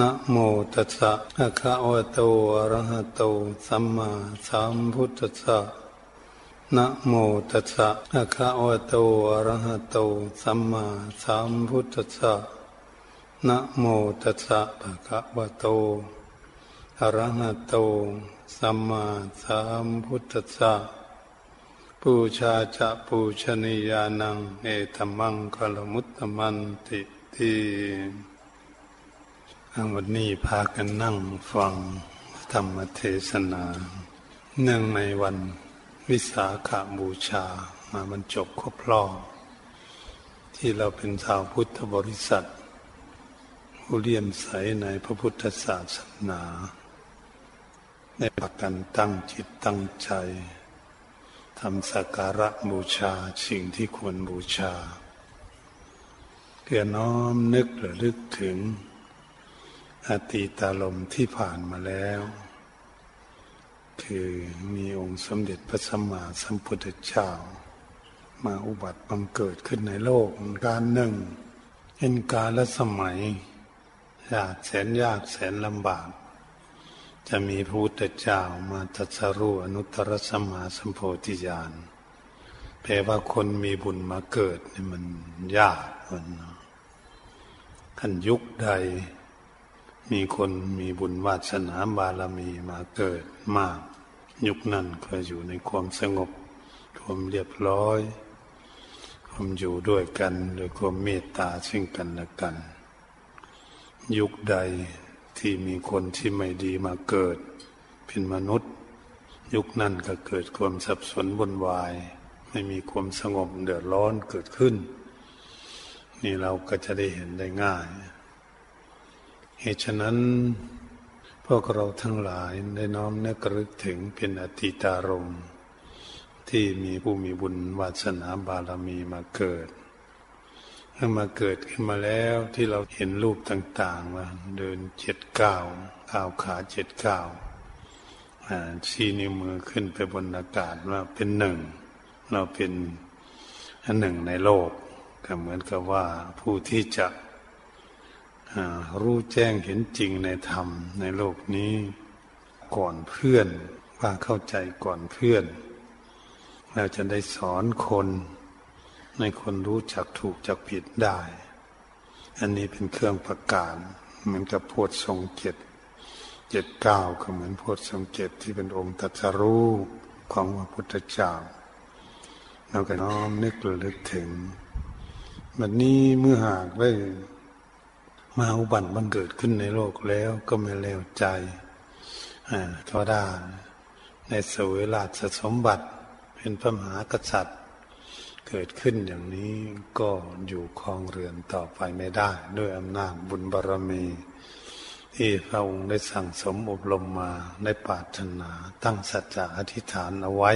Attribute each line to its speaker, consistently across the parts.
Speaker 1: นะโมตัสสะภะคะวะโตอะระหะโต สัมมาสัมพุทธัสสะนะโมตัสสะภะคะวะโตอะระหะโต สัมมาสัมพุทธัสสะนะโมตัสสะภะคะวะโตอะระหะโต สัมมาสัมพุทธัสสะปูชาจะปูชนียานัง เอตมังคลมุตตมันติ ทีวันนี้พากันนั่งฟังธรรมเทศนา เนื่องในวันวิสาขาบูชามาบรรจบครบรอบที่เราเป็นชาวพุทธบริษัท ผู้เลี่ยมใสในพระพุทธศาสนาได้ประกันตั้งจิตตั้งใจทำสักการะบูชาสิ่งที่ควรบูชาเพื่อน้อมนึกระลึกถึง อตีตาลมที่ผ่านมาแล้ว คือมีองค์สมเด็จพระสัมมาสัมพุทธเจ้า มาอุบัติบังเกิดขึ้นในโลกการหนึ่งเห็นกาลสมัยยากแสนยากแสนลำบาก จะมีพระพุทธเจ้ามาตรัสรู้อนุตตรสัมมาสัมโพธิญาณแปลว่าคนมีบุญมาเกิดนี่มันยากมันขันยุคใด มีคนมีบุญวาสนาบารมีมาเกิดมาก ยุคนั้นก็อยู่ในความสงบ ความเรียบร้อย ความอยู่ด้วยกันโดยความเมตตาซึ่งกันและกัน ยุคใดที่มีคนที่ไม่ดีมาเกิด เป็นมนุษย์ ยุคนั้นก็เกิดความสับสนวุ่นวาย ไม่มีความสงบเดือดร้อนเกิดขึ้น นี่เราก็จะได้เห็นได้ง่าย เหตุฉะนั้น พวกเราทั้งหลายได้น้อมนึกรึกถึงเป็นอติตารมที่มีผู้มีบุญวาสนาบารมีมาเกิดเมื่อมาเกิดขึ้นมาแล้วที่เราเห็นรูปต่างๆว่าเดินเจ็ดก้าก้าวขาเจ็ดก้าชี้นิ้วมือขึ้นไปบนอากาศว่าเป็นหนึ่ง เราเป็นอันหนึ่งในโลกก็เหมือนกับว่าผู้ที่จะ รู้แจ้งเห็นจริงในธรรมในโลกนี้ก่อนเพื่อนว่าเข้าใจก่อนเพื่อน เราจะได้สอนคนในคนรู้จักถูกจักผิดได้ อันนี้เป็นเครื่องประกาศเหมือนกับโพธิทรงเจ็ดเจ็ดเก้าก็เหมือนโพธิทรงเจ็ดที่เป็นองค์ตัสรู้ของพระพุทธเจ้าเราก็น้อมนึกระลึกถึง วันนี้เมื่อหากได้ มาอุบัติบังเกิดขึ้นในโลกแล้วก็ไม่เลวใจทวดาในสวยราชสมบัติ เป็นพระมหากษัตริย์ เกิดขึ้นอย่างนี้ก็อยู่คลองเรือนต่อไปไม่ได้ ด้วยอำนาจบุญบารรมี ที่พระองค์ได้สั่งสมอบรมมาได้ปาถนาตั้งสัจจะอธิษฐานเอาไว้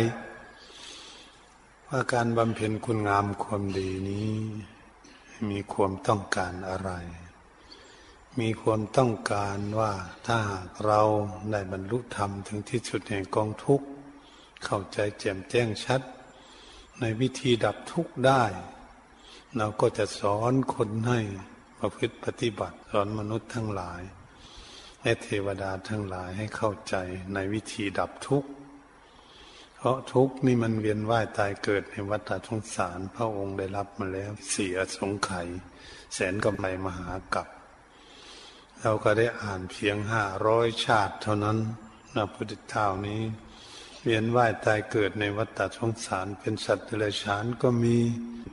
Speaker 1: ว่าการบำเพ็ญคุณงามความดีนี้ มีความต้องการอะไร มีความต้องการว่าถ้าเราได้บรรลุธรรมถึงที่สุดแห่งกองทุกข์เข้าใจแจ่มแจ้งชัด ในวิธีดับทุกข์ได้ เราก็จะสอนคนให้ประพฤติปฏิบัติสอนมนุษย์ทั้งหลาย และเทวดาทั้งหลายให้เข้าใจในวิธีดับทุกข์เพราะทุกข์นี่มันเวียนว่ายตายเกิดในวัฏสงสารพระองค์ได้รับมาแล้วเสียสงไขยแสนกำไรมหากับ เราก็ได้อ่านเพียงห้าร้อยชาติเท่านั้นนะพุทธเจ้านี้ เวียนว่ายตายเกิดในวัฏสงสารเป็นสัตว์เดรัจฉานก็มี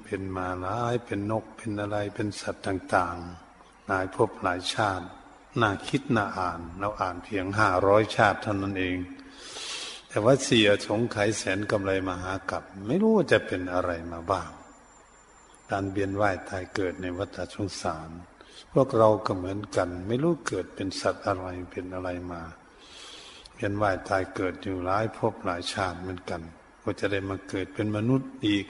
Speaker 1: เป็นมาหลายเป็นนกเป็นอะไรเป็นสัตว์ต่างๆ หลายภพหลายชาติน่าคิดน่าอ่าน เราอ่านเพียงห้าร้อยชาติเท่านั้นเอง แต่ว่าเสียสงไขแสนกำไรมหากับไม่รู้ว่าจะเป็นอะไรมาบ้าง การเบียนว่ายตายเกิดในวัฏสงสาร พวกเราก็เหมือนกัน ไม่รู้เกิดเป็นสัตว์อะไรเป็นอะไรมาเวียนว่ายตายเกิดอยู่หลายภพหลายชาติเหมือนกัน ก็จะได้มาเกิดเป็นมนุษย์อีก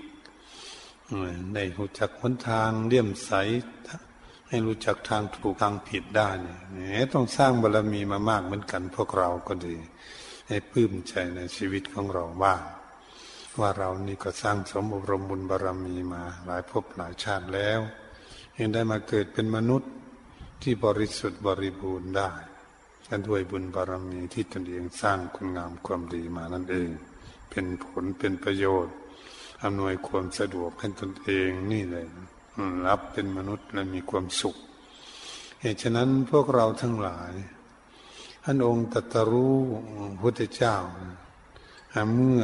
Speaker 1: ในรู้จักหนทางเลี่ยมใสให้รู้จักทางถูกทางผิดได้เนี่ยต้องสร้างบารรมีมามากเหมือนกัน พวกเราก็ดี ให้ปลื้มใจในชีวิตของเราบ้างว่าเรานี่ก็สร้างสมบรมบุญบารรมีมา หลายภพหลายชาติแล้ว ยังได้มาเกิดเป็นมนุษย์ที่บริสุทธิ์บริบูรณ์ได้กันด้วยบุญบารมีที่ตนเองสร้างคุณงามความดีมานั่นเอง เป็นผลเป็นประโยชน์อำนวยความสะดวกให้ตนเองนี่เลยรับเป็นมนุษย์และมีความสุข เหตุฉะนั้นพวกเราทั้งหลายท่านองค์ตรัสรู้พุทธเจ้า เมื่อ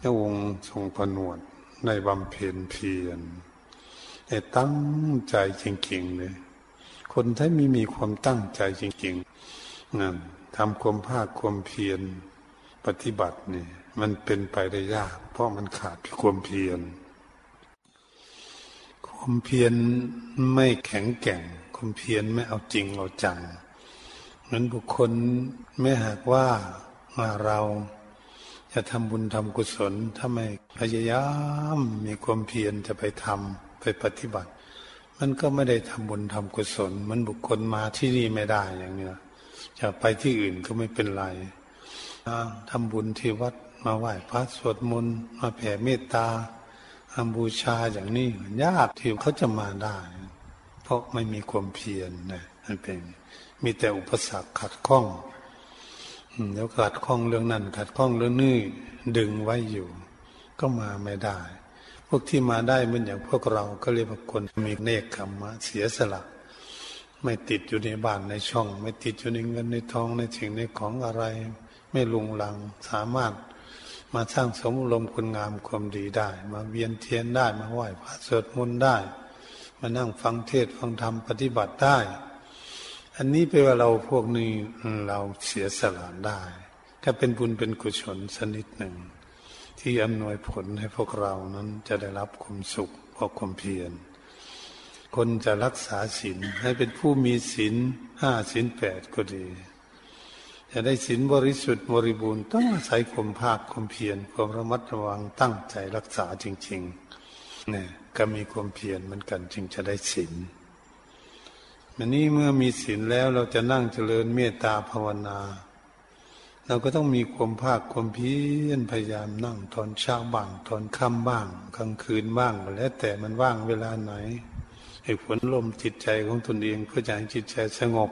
Speaker 1: พระองค์ทรงผนวดในบำเพ็ญเพียร แต่ตั้งใจจริงๆเลย คนที่ไม่มีความตั้งใจจริงๆนั่นทำความภาคความเพียรปฏิบัตินี่มันเป็นไปได้ยาก เพราะมันขาดความเพียร ความเพียรไม่แข็งแกร่ง ความเพียรไม่เอาจริงเอาจังนั้นบุคคลไม่หากว่าาเราจะทำบุญทำกุศลถ้าไม่พยายามมีความเพียรจะไปทำ ไปปฏิบัติ มันก็ไม่ได้ทำบุญทำกุศล มันบุคคลมาที่นี่ไม่ได้อย่างเนี้ยจะไปที่อื่นก็ไม่เป็นไรทำบุญที่วัดมาไหว้พระสวดมนต์มาแผ่เมตตาทำบูชาอย่างนี้ยากที่เขาจะมาได้ เพราะไม่มีความเพียรนะนั่นเป็น มีแต่อุปสรรคขัดข้องเดี๋ยวขัดข้องเรื่องนั้นขัดข้องเรื่องนี้ดึงไว้อยู่ ก็มาไม่ได้ พวกที่มาได้เหมือนอย่างพวกเราก็เรียกว่าคนมีเนคขมมะเสียสละไม่ติดอยู่ในบ้านในช่อง ไม่ติดอยู่ในเงินในทองในสิ่งในของอะไร ไม่ลุงลังสามารถมาสร้างสมรมคุณงามความดีได้ มาเวียนเทียนได้มาไหว้พระสวดมนต์ได้ มานั่งฟังเทศฟังธรรมปฏิบัติได้ อันนี้แปลว่าเราพวกนี้เราเสียสละได้ถ้าเป็นบุญเป็นกุศลสนิดหนึ่ง ที่อำนวยผลให้พวกเรานั้นจะได้รับความสุขเพราะความเพียร คนจะรักษาศีลให้เป็นผู้มีศีลห้าศีลแปดก็ดี จะได้ศีลบริสุทธิ์บริบูรณ์ต้องอาศัยความภาคความเพียรความระมัดระวังตั้งใจรักษาจริงๆเนี่ยก็มีความเพียรเหมือนกันจึงจะได้ศีลอันนี้เมื่อมีศีลแล้วเราจะนั่งเจริญเมตตาภาวนา เราก็ต้องมีความภาคความเพียรพยายามนั่งตอนเช้าบ้างตอนค่ำบ้าง กลางคืนบ้างแล้วแต่มันว่างเวลาไหนให้ผลลมจิตใจของตนเองเพื่อจะให้จิตใจสงบ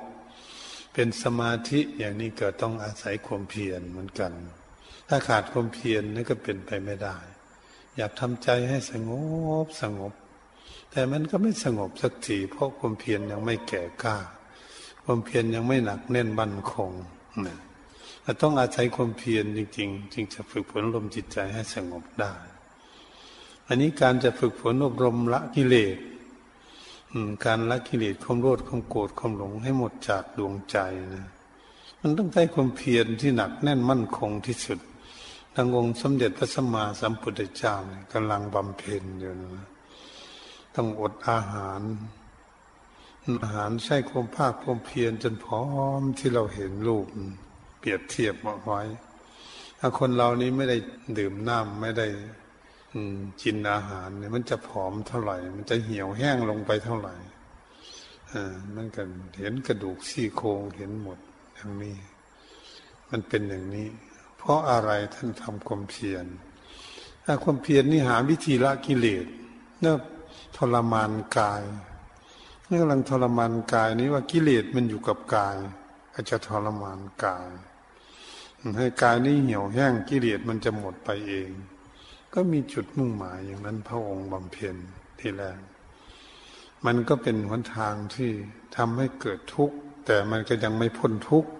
Speaker 1: เป็นสมาธิอย่างนี้ก็ต้องอาศัยความเพียรเหมือนกัน ถ้าขาดความเพียรนี่ก็เป็นไปไม่ได้ อยากทำใจให้สงบสงบ แต่มันก็ไม่สงบสักทีเพราะความเพียรยังไม่แก่กล้า ความเพียรยังไม่หนักแน่นบันคงนะ ต้องอาศัยความเพียรจริง ๆ จึงจะฝึกฝนลมจิตใจให้สงบได้ อันนี้การจะฝึกฝนอบรมละกิเลสการละกิเลสความโลภความโกรธความหลงให้หมดจากดวงใจนะมันต้องใช้ความเพียรที่หนักแน่นมั่นคงที่สุดทังองค์สมเด็จพระสัมมาสัมพุทธเจ้าเนี่ยกำลังบำเพ็ญอยู่นะต้องอดอาหาร อาหารใช้ความภาคความเพียรจนพร้อมที่เราเห็นรูป เปรียบเทียบมาไว้ถ้าคนเรานี้ไม่ได้ดื่มน้ำไม่ได้กินอาหารเนี่ยมันจะผอมเท่าไหร่ มันจะเหี่ยวแห้งลงไปเท่าไหร่อ่ามันกันเห็นกระดูกซี่โครงเห็นหมดอย่างนี้ มันเป็นอย่างนี้ เพราะอะไรท่านทำความเพียรถ้าความเพียรนี่หาวิธีละกิเลสเนาะทรมานกายนี่กำลังทรมานกายนี้ว่ากิเลสมันอยู่กับกายก็จะทรมานกาย ให้กายนี้เหี่ยวแห้งกิเลสมันจะหมดไปเอง ก็มีจุดมุ่งหมายอย่างนั้นพระองค์บำเพ็ญทีแรกมันก็เป็นหนทางที่ทำให้เกิดทุกข์ แต่มันก็ยังไม่พ้นทุกข์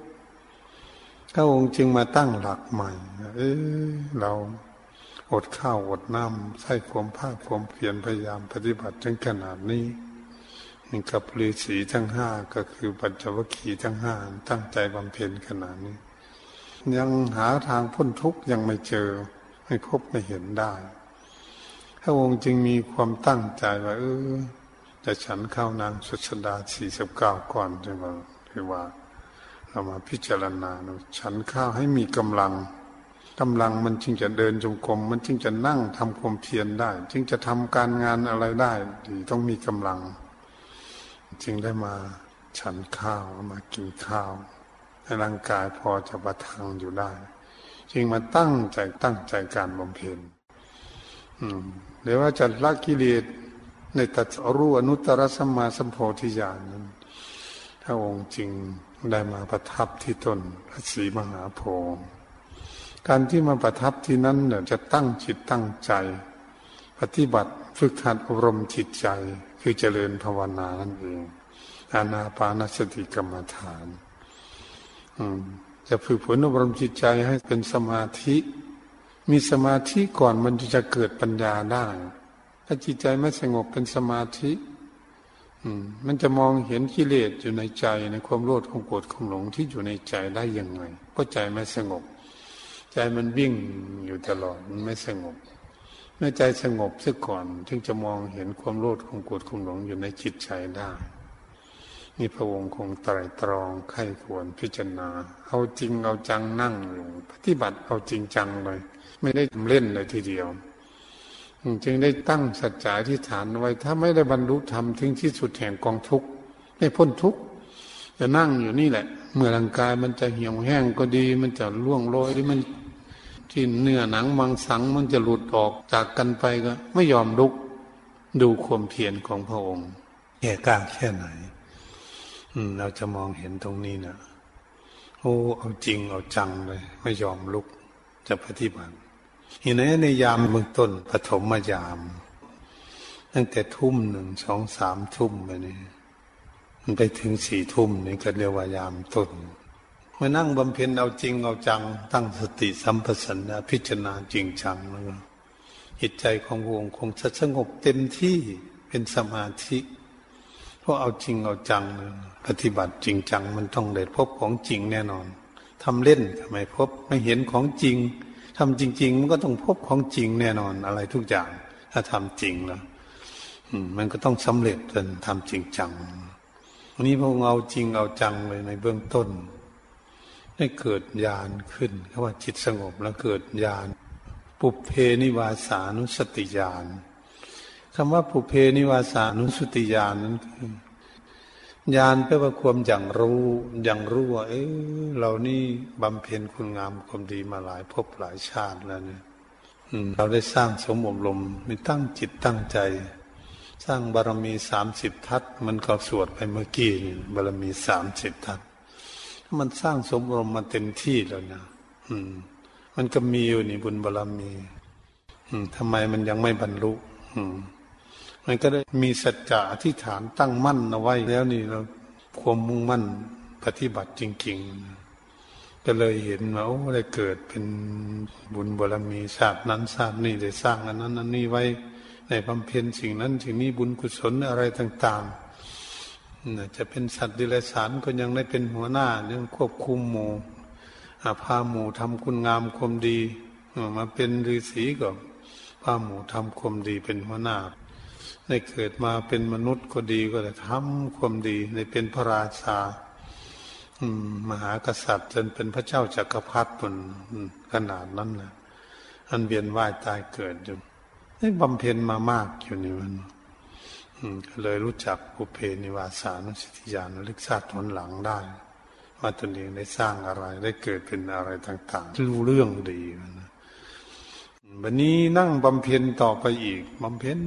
Speaker 1: พระองค์จึงมาตั้งหลักใหม่ เออเราอดข้าวอดน้ำใช้ความภาคความเพียรพยายามปฏิบัติถึงขนาดนี้นี่กับฤาษีทั้งห้าก็คือปัญจวัคคีย์ทั้งห้าตั้งใจบำเพ็ญขนาดนี้ ยังหาทางพ้นทุกข์ยังไม่เจอไม่พบไม่เห็นได้พระองค์จึงมีความตั้งใจว่า เออจะฉันข้าวนางสุสดาสี่สิบเก้าก่อนใช่ไหมคือว่า เรามาพิจารณาฉันข้าวให้มีกำลังกำลังมันจึงจะเดินจงกรมมันจึงจะนั่งทำความเพียรได้ จึงจะทำการงานอะไรได้ดีต้องมีกำลัง จึงได้มาฉันข้าวมากินข้าว ร่างกายพอจะประทังอยู่ได้ จึงมาตั้งใจตั้งใจการบำเพ็ญหรือว่าจะละกิเลสในตัดรู้อนุตตรสัมมาสัมโพธิญาณนั้นระองค์จึงได้มาประทับที่ตนพระศรีมหาโพธิ์การที่มาประทับที่นั้นเนี่ยจะตั้งจิตตั้งใจ ปฏิบัติฝึกหัดอบรมจิตใจ คือเจริญภาวนานั่นเองอานาปานสติกรรมฐาน จะฝึกฝนอบรมจิตใจให้เป็นสมาธิ มีสมาธิก่อนมันจะเกิดปัญญาได้ ถ้าจิตใจไม่สงบเป็นสมาธิมันจะมองเห็นกิเลสอยู่ในใจในความโลภความโกรธความหลงที่อยู่ในใจได้ยังไงเพราะใจไม่สงบ ใจมันวิ่งอยู่ตลอดมันไม่สงบเมื่อใจสงบซะก่อน ถึงจะมองเห็นความโลภความโกรธความหลงอยู่ในจิตใจได้ นี่พระองค์คงไตรตรองไข้ควรพิจารณา เอาจริงเอาจังนั่งอยู่ปฏิบัติเอาจริงจังเลย ไม่ได้เล่นเลยทีเดียว จึงได้ตั้งสัจจะที่ฐานไว้ ถ้าไม่ได้บรรลุธรรมถึงที่สุดแห่งกองทุกข์ไม่พ้นทุกข์จะนั่งอยู่นี่แหละ เมื่อร่างกายมันจะเหี่ยวแห้งก็ดี มันจะล่วงโรยหรือมันที่เนื้อหนังมังสังมันจะหลุดออกจากกันไปก็ ไม่ยอมลุก ดูความเพียรของพระองค์แก่กล้าแค่ไหน เราจะมองเห็นตรงนี้นะโอ้เอาจริงเอาจังเลย ไม่ยอมลุกจะปฏิบัติทีนี้ในยามเบื้องต้นปฐมยาม ตั้งแต่ทุ่มหนึ่งสองสามทุ่มไปนี่มันไปถึงสี่ทุ่มนี่ก็เรียกว่ายามต้นมานั่งบำเพ็ญเอาจริงเอาจัง ตั้งสติสัมปชัญญะพิจารณาจริงจังแล้วจิตใจของวงคงจะสงบเต็มที่เป็นสมาธิ ราะเอาจริงเอาจัง ปฏิบัติจริงจังมันต้องได้พบของจริงแน่นอนทำเล่นทำไมพบไม่เห็นของจริงทำจริง ๆ มันก็ต้องพบของจริงแน่นอน อะไรทุกอย่าง ถ้าทำจริงแล้วมันก็ต้องสำเร็จจนทำจริงจังวันนี้พวกเอาจริงเอาจังเลยในเบื้องต้น ได้เกิดญาณขึ้นคำว่าจิตสงบแล้วเกิดญาณปุเพนิวาสานุสติญาณ คำว่าปุเพนิวาสานุสติญาณนั้นคือญาณแปลว่าความอย่างรู้อย่างรู้ว่าเออเรานี่บำเพ็ญคุณงามความดีมาหลายภพหลายชาติแล้วเนี่ยเราได้สร้างสมอบรมมีตั้งจิตตั้งใจ สร้างบารมีสามสิบทัศมันก็สวดไปเมื่อกี้นี่บารมีสามสิบทัศมันสร้างสมบรมมาเต็มที่แล้วนะอืม มันก็มีอยู่นี่บุญบารมี อืมทำไมมันยังไม่บรรลุ อืม มันก็ได้มีสัจจะอธิษฐานตั้งมั่นเอาไว้แล้วนี่เราความมุ่งมั่นปฏิบัติจริง ๆ ก็เลยเห็นว่าโอ้ได้เกิดเป็นบุญบารมีชาตินั้นชาตินี้ได้สร้างอันนั้นอันนี้ไว้ในบำเพ็ญสิ่งนั้นสิ่งนี้บุญกุศลอะไรต่างๆจะเป็นสัตว์ดิเรกชันก็ยังได้เป็นหัวหน้ายังควบคุมหมู่พาหมู่ทำคุณงามความดีมาเป็นฤาษีก็พาหมู่ทำความดีเป็นหัวหน้า ได้เกิดมาเป็นมนุษย์ก็ดีก็ได้ทำความดีได้เป็นพระราชา อืม มหากษัตริย์จนเป็นพระเจ้าจักรพรรดิบนขนาดนั้นนะอันเวียนว่ายตายเกิดอยู่ได้บำเพ็ญมามากอยู่นี่มันก็เลยรู้จักภูเพนิวาสานุสติญาณลึกชาติทนหลังได้ว่าตนเองได้สร้างอะไรได้เกิดเป็นอะไรต่างๆรู้เรื่องดีนะ วันนี้นั่งบำเพ็ญต่อไปอีกบำเพ็ญ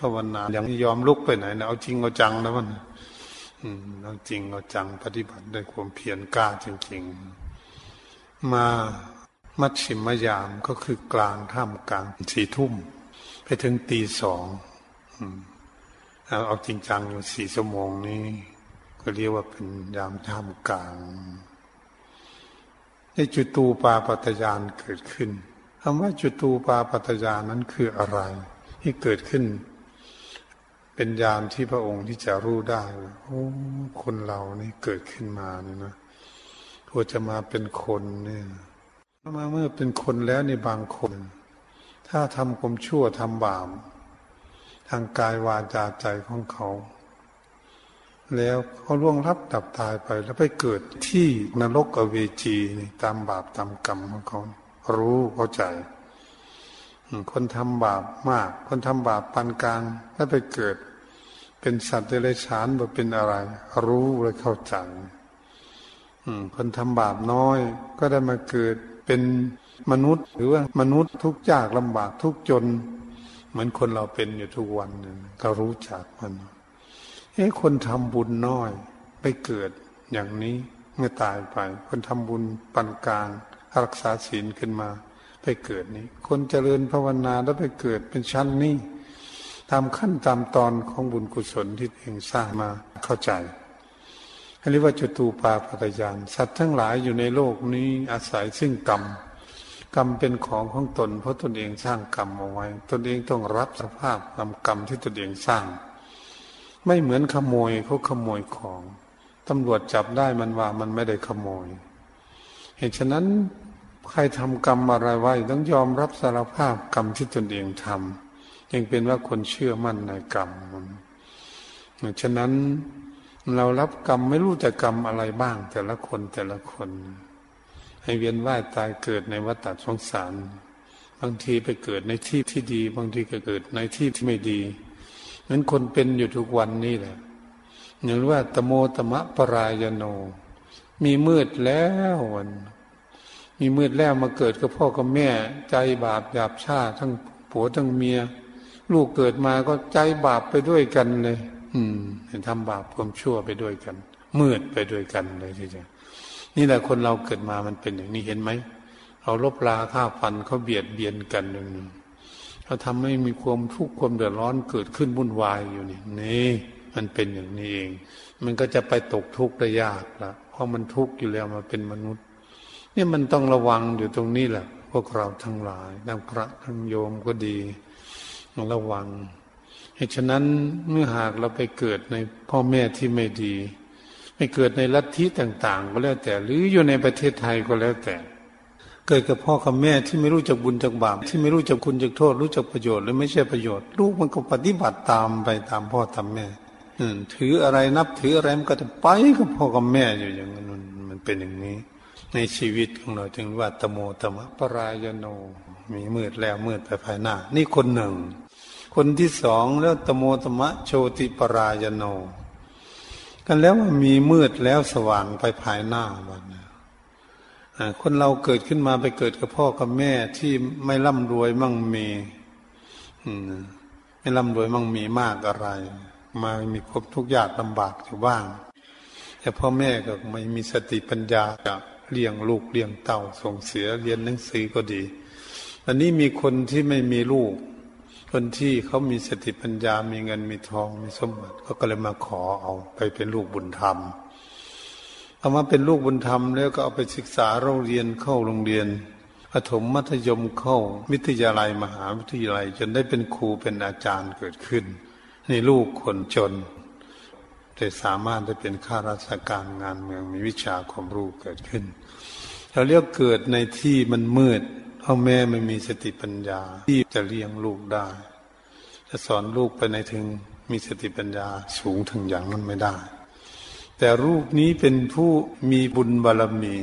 Speaker 1: ภาวนายังยอมลุกไปไหนนะเอาจริงเอาจังนะมันเอาจริงเอาจังปฏิบัติด้วยความเพียรกล้าจริงๆ มามัดชิมยามก็คือกลางท่ามกลางสี่ทุ่ม ไปถึงตีสองเอาจริงจังอยู่สี่ชั่วโมงนี้ ก็เรียกว่าเป็นยามท่ามกลางในจุตูปาปัตยานเกิดขึ้น คำว่าจุตูปาปัตยานั้นคืออะไร ที่เกิดขึ้น เป็นญาณที่พระองค์ที่จะรู้ได้ว่าโอ้คนเรานี่เกิดขึ้นมาเนี่ยนะทัวจะมาเป็นคนเนี่ยมาเมื่อเป็นคนแล้วในบางคน ถ้าทำความชั่วทำบาปทางกายวาจาใจของเขา แล้วเขาล่วงรับดับตายไปแล้วไปเกิดที่นรกอเวจีตามบาปตามกรรมของเขา รู้เข้าใจ คนทำบาปมาก คนทำบาปปานกลางแล้วไปเกิด เป็นสัตว์เดรัจฉานบ่เป็นอะไร รู้เลยเข้าใจคนทำบาปน้อย ก็ได้มาเกิดเป็นมนุษย์ หรือว่ามนุษย์ทุกยากลำบากทุกจน เหมือนคนเราเป็นอยู่ทุกวันก็รู้จักมันเอ้คนทำบุญน้อย ไปเกิดอย่างนี้เมื่อตายไป คนทำบุญปันกลาง รักษาศีลขึ้นมาไปเกิดนี้ คนเจริญภาวนาแล้วไปเกิดเป็นชั้นนี้ตามขั้นตามตอนของบุญกุศลที่เองสร้างมาเข้าใจเรียกว่าจตูปาปตยานสัตว์ทั้งหลายอยู่ในโลกนี้อาศัยซึ่งกรรม กรรมเป็นของของตน เพราะตนเองสร้างกรรมเอาไว้ ตนเองต้องรับสภาพกรรมกรรมที่ตนเองสร้าง ไม่เหมือนขโมยเขาขโมยของตำรวจจับได้มันว่ามันไม่ได้ขโมย เหตุฉะนั้น ใครทำกรรมอะไรไว้ต้องยอมรับสารภาพกรรมที่ตนเองทำยังเป็นว่าคนเชื่อมั่นในกรรมฉะนั้นเรารับกรรมไม่รู้จะกรรมอะไรบ้าง แต่ละคนแต่ละคน ให้เวียนว่ายตายเกิดในวัฏสงสารบางทีไปเกิดในที่ที่ดี บางทีก็เกิดในที่ที่ไม่ดีเหมือนคนเป็นอยู่ทุกวันนี้แหละอย่างว่าตโมตมะปรายโน มีมืดแล้ววัน มีมืดแล้วมาเกิดกับพ่อกับแม่ ใจบาปหยาบชาทั้งผัวทั้งเมีย ลูกเกิดมาก็ใจบาปไปด้วยกันเลย อืมทำบาปความชั่วไปด้วยกัน มืดไปด้วยกันเลยทีเดียวนี่แหละคนเราเกิดมามันเป็นอย่างนี้เห็นไหมเราลบลาฆ่าฟันเขาเบียดเบียนกันหนึ่งเขาทำให้มีความทุกข์ความเดือดร้อนเกิดขึ้นวุ่นวายอยู่นี่นี่มันเป็นอย่างนี้เอง มันก็จะไปตกทุกข์ได้ยากละเพราะมันทุกข์อยู่แล้วมาเป็นมนุษย์ เนี่ยมันต้องระวังอยู่ตรงนี้แหละ พวกเราทั้งหลายทั้งพระทั้งโยมก็ดีระวังเหตุฉะนั้นเมื่อหากเราไปเกิดในพ่อแม่ที่ไม่ดี ไม่เกิดในลัทธิต่าง ๆ ก็แล้วแต่ หรืออยู่ในประเทศไทยก็แล้วแต่ เกิดกับพ่อกับแม่ที่ไม่รู้จักบุญจักบาปที่ไม่รู้จักคุณจักโทษ รู้จักประโยชน์หรือไม่ใช่ประโยชน์ ลูกมันก็ปฏิบัติตามไปตามพ่อตามแม่ถืออะไรนับถืออะไรมันก็จะไปกับพ่อกับแม่อยู่อย่างนั้นมันเป็นอย่างนี้ ในชีวิตของเราจึงว่าตโมตมะปรายโน มีมืดแล้วมืดไปภายหน้า นี่คนหนึ่ง คนที่สองแล้วตโมตมะโชติปรายโน กันแล้วมีมืดแล้วสว่างไปภายหน้าวันคนเราเกิดขึ้นมาไปเกิดกับพ่อกับแม่ที่ไม่ร่ำรวยมั่งมีไม่ร่ำรวยมั่งมีมากอะไร มามีพบทุกยากลำบากอยู่บ้าง แต่พ่อแม่ก็ไม่มีสติปัญญาจะ เลี้ยงลูกเลี้ยงเต่าส่งเสียเรียนหนังสือก็ดี อันนี้มีคนที่ไม่มีลูก คนที่เขามีสติปัญญา มีเงินมีทองมีสมบัติเขาก็เลยมาขอเอาไปเป็นลูกบุญธรรมเอามาเป็นลูกบุญธรรมแล้วก็เอาไปศึกษาโรงเรียนเข้าโรงเรียนปฐมมัธยมเข้าวิทยาลัยมหาวิทยาลัย จนได้เป็นครูเป็นอาจารย์เกิดขึ้น ในลูกคนจน แต่สามารถได้เป็นข้าราชการงานเมืองมีวิชาความรู้เกิดขึ้นเราเรียกเกิดในที่มันมืดพ่อแม่ไม่มีสติปัญญาที่จะเลี้ยงลูกได้ จะสอนลูกไปในถึงมีสติปัญญาสูงถึงอย่างนั้นไม่ได้ แต่รูปนี้เป็นผู้มีบุญบารมี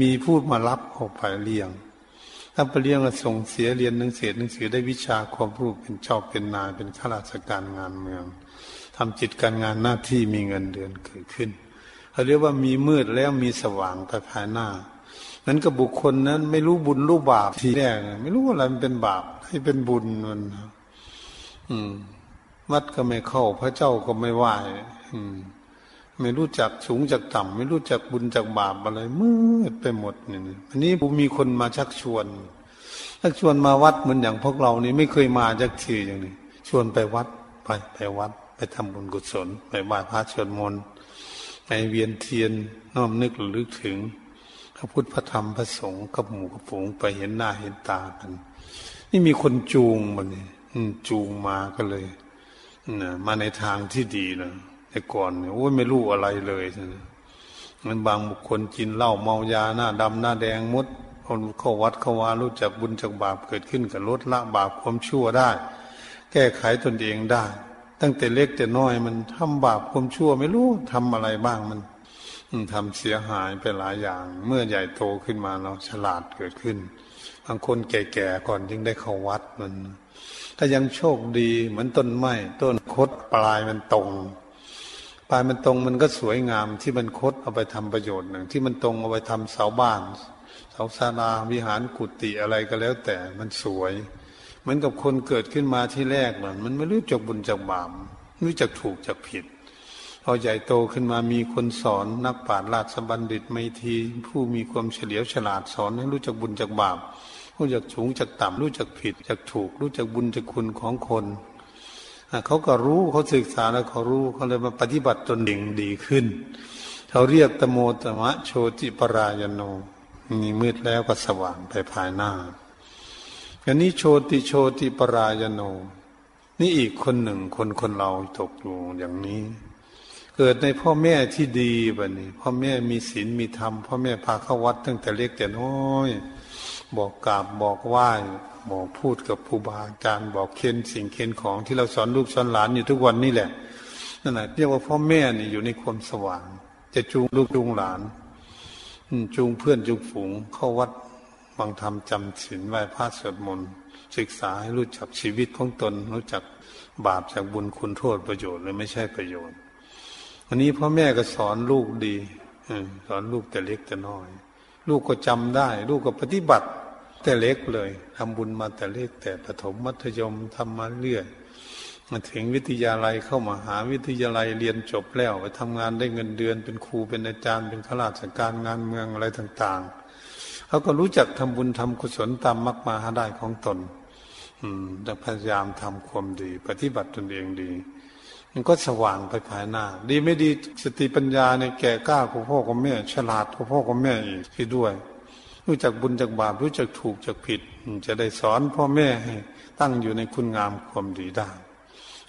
Speaker 1: มีผู้มารับเอาไปเลี้ยง ถ้าไปเลี้ยงส่งเสียเรียนหนังสือหนังสือได้วิชาความรู้เป็นเจ้าเป็นนายเป็นข้าราชการงานเมือง ทำจิตการงานหน้าที่มีเงินเดือนเกิดขึ้นเขาเรียกว่ามีมืดแล้วมีสว่างไปภายหน้า นั้นกับบุคคลนั้นไม่รู้บุญรู้บาปทีแรกไม่รู้อะไรมันเป็นบาปให้เป็นบุญมันอืม วัดก็ไม่เข้า พระเจ้าก็ไม่ไหวอืม ไม่รู้จักสูงจากต่ำไม่รู้จักบุญจากบาปอะไรมืดไปหมดนี่อันนี้ผมมีคนมาชักชวนชักชวนมาวัดเหมือนอย่างพวกเรานี่ไม่เคยมาจากทีอย่างนี้ชวนไปวัดไปไปวัด ไปทำบุญกุศลไปไหว้พระชวนมนต์ไปเวียนเทียนน้อมนึกระลึกถึงพระพุทธพระธรรมพระสงฆ์กับหมู่กับฝูงไปเห็นหน้าเห็นตากัน นี่มีคนจูงมาเนี่ยจูงมาก็เลยนะมาในทางที่ดีนะแต่ก่อนเนี่ยโอ้ยไม่รู้อะไรเลยนะมันบางบุคคลกินเหล้าเมายาหน้าดำหน้าแดงมดคนเข้าวัดเข้าวารู้จักบุญจากบาปเกิดขึ้นกับลดละบาปความชั่วได้ แก้ไขตนเองได้ ตั้งแต่เล็กแต่น้อยมันทำบาปความชั่วไม่รู้ทำอะไรบ้างมันทำเสียหายไปหลายอย่าง เมื่อใหญ่โตขึ้นมาเราฉลาดเกิดขึ้นบางคนแก่ๆก่อนจึงได้เข้าวัดมัน ถ้ายังโชคดีเหมือนต้นไม้ต้นคดปลายมันตรงปลายมันตรงมันก็สวยงามที่มันคดเอาไปทำประโยชน์หนึ่ง ที่มันตรงเอาไปทำเสาบ้าน เสาศาลาวิหารกุฏิอะไรก็แล้วแต่มันสวย เหมือนกับคนเกิดขึ้นมาที่แรกมันมันไม่รู้จักบุญจากบาปไม่รู้จักถูกจากผิด พอใหญ่โตขึ้นมามีคนสอนนักปราชญ์ราชบัณฑิตไม่ทีผู้มีความเฉลียวฉลาดสอนให้รู้จักบุญจักบาปรู้จักสูงจักต่ำรู้จักผิดจักถูก รู้จักบุญจักคุณของคนเขาก็รู้เขาศึกษาแล้วเขารู้เขาเลยมาปฏิบัติตนเองดีขึ้นเขาเรียกตโมตมะโชติปรายโนมีมืดแล้วก็สว่างไปภายหน้า อันนี้โชติโชติปรายโน นี่อีกคนหนึ่งคนคนเราตกอยู่อย่างนี้ เกิดในพ่อแม่ที่ดีแบบนี้ พ่อแม่มีศีลมีธรรมพ่อแม่พาเข้าวัดตั้งแต่เล็กแต่น้อย บอกกราบบอกไหว้บอกพูดกับครูบาอาจารย์บอกเค้นสิ่งเค้นของที่เราสอนลูกสอนหลานอยู่ทุกวันนี่แหละนั่นแหละเรียกว่าพ่อแม่นี่อยู่ในความสว่าง จะจูงลูกจูงหลานจูงเพื่อนจูงฝูงเข้าวัด บางธรรมจำศีลไหว้พระสวดมนต์ศึกษาให้รู้จักชีวิตของตน รู้จักบาปจากบุญคุณโทษประโยชน์หรือไม่ใช่ประโยชน์อันนี้พ่อแม่ก็สอนลูกดีสอนลูกแต่เล็กแต่น้อย ลูกก็จำได้ ลูกก็ปฏิบัติ แต่เล็กเลยทำบุญมาแต่เล็กแต่ประถมมัธยมทำมาเรื่อยมาถึงวิทยาลัยเข้ามาหาวิทยาลัยเรียนจบแล้วไปทำงานได้เงินเดือนเป็นครูเป็นอาจารย์เป็นข้าราชการงานเมืองอะไรต่าง ๆ เขาก็รู้จักทำบุญทำกุศลตามมรรคมาหาได้ของตน อืมแต่พยายามทำความดี ปฏิบัติตนเองดี มันก็สว่างไปภายหน้า ดีไม่ดีสติปัญญาในแก่กล้าของพ่อของแม่ ฉลาดของพ่อของแม่อีกที่ด้วย รู้จักบุญจักบาปรู้จักถูกจักผิด จะได้สอนพ่อแม่ให้ตั้งอยู่ในคุณงามความดีได้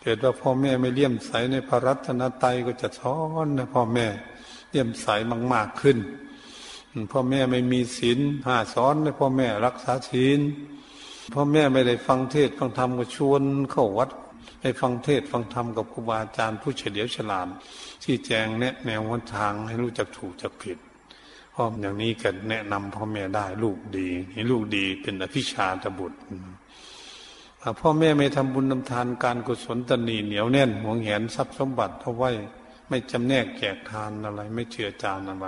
Speaker 1: เกิดว่าพ่อแม่ไม่เลี่ยมใสในพระรัตนตรัยก็จะสอนนะพ่อแม่เลี่ยมใสมากๆขึ้น พ่อแม่ไม่มีศีลห้าสอนให้พ่อแม่รักษาศีลพ่อแม่ไม่ได้ฟังเทศฟังธรรมก็ชวนเข้าวัดให้ฟังเทศฟังธรรมกับครูบาอาจารย์ผู้เฉลียวฉลาดที่แจงแนะแนววันทางให้รู้จักถูกจักผิดพราะอย่างนี้ก็แนะนำพ่อแม่ได้ลูกดีให้ลูกดีเป็นอภิชาตบุตรพ่อแม่ไม่ทำบุญทาทานการกุศลตนีเหนียวแน่นหวงแหนทรัพย์สมบัติเอาไว้ไม่จำแนกแจกทานอะไร ไม่เชื่อจานอะไร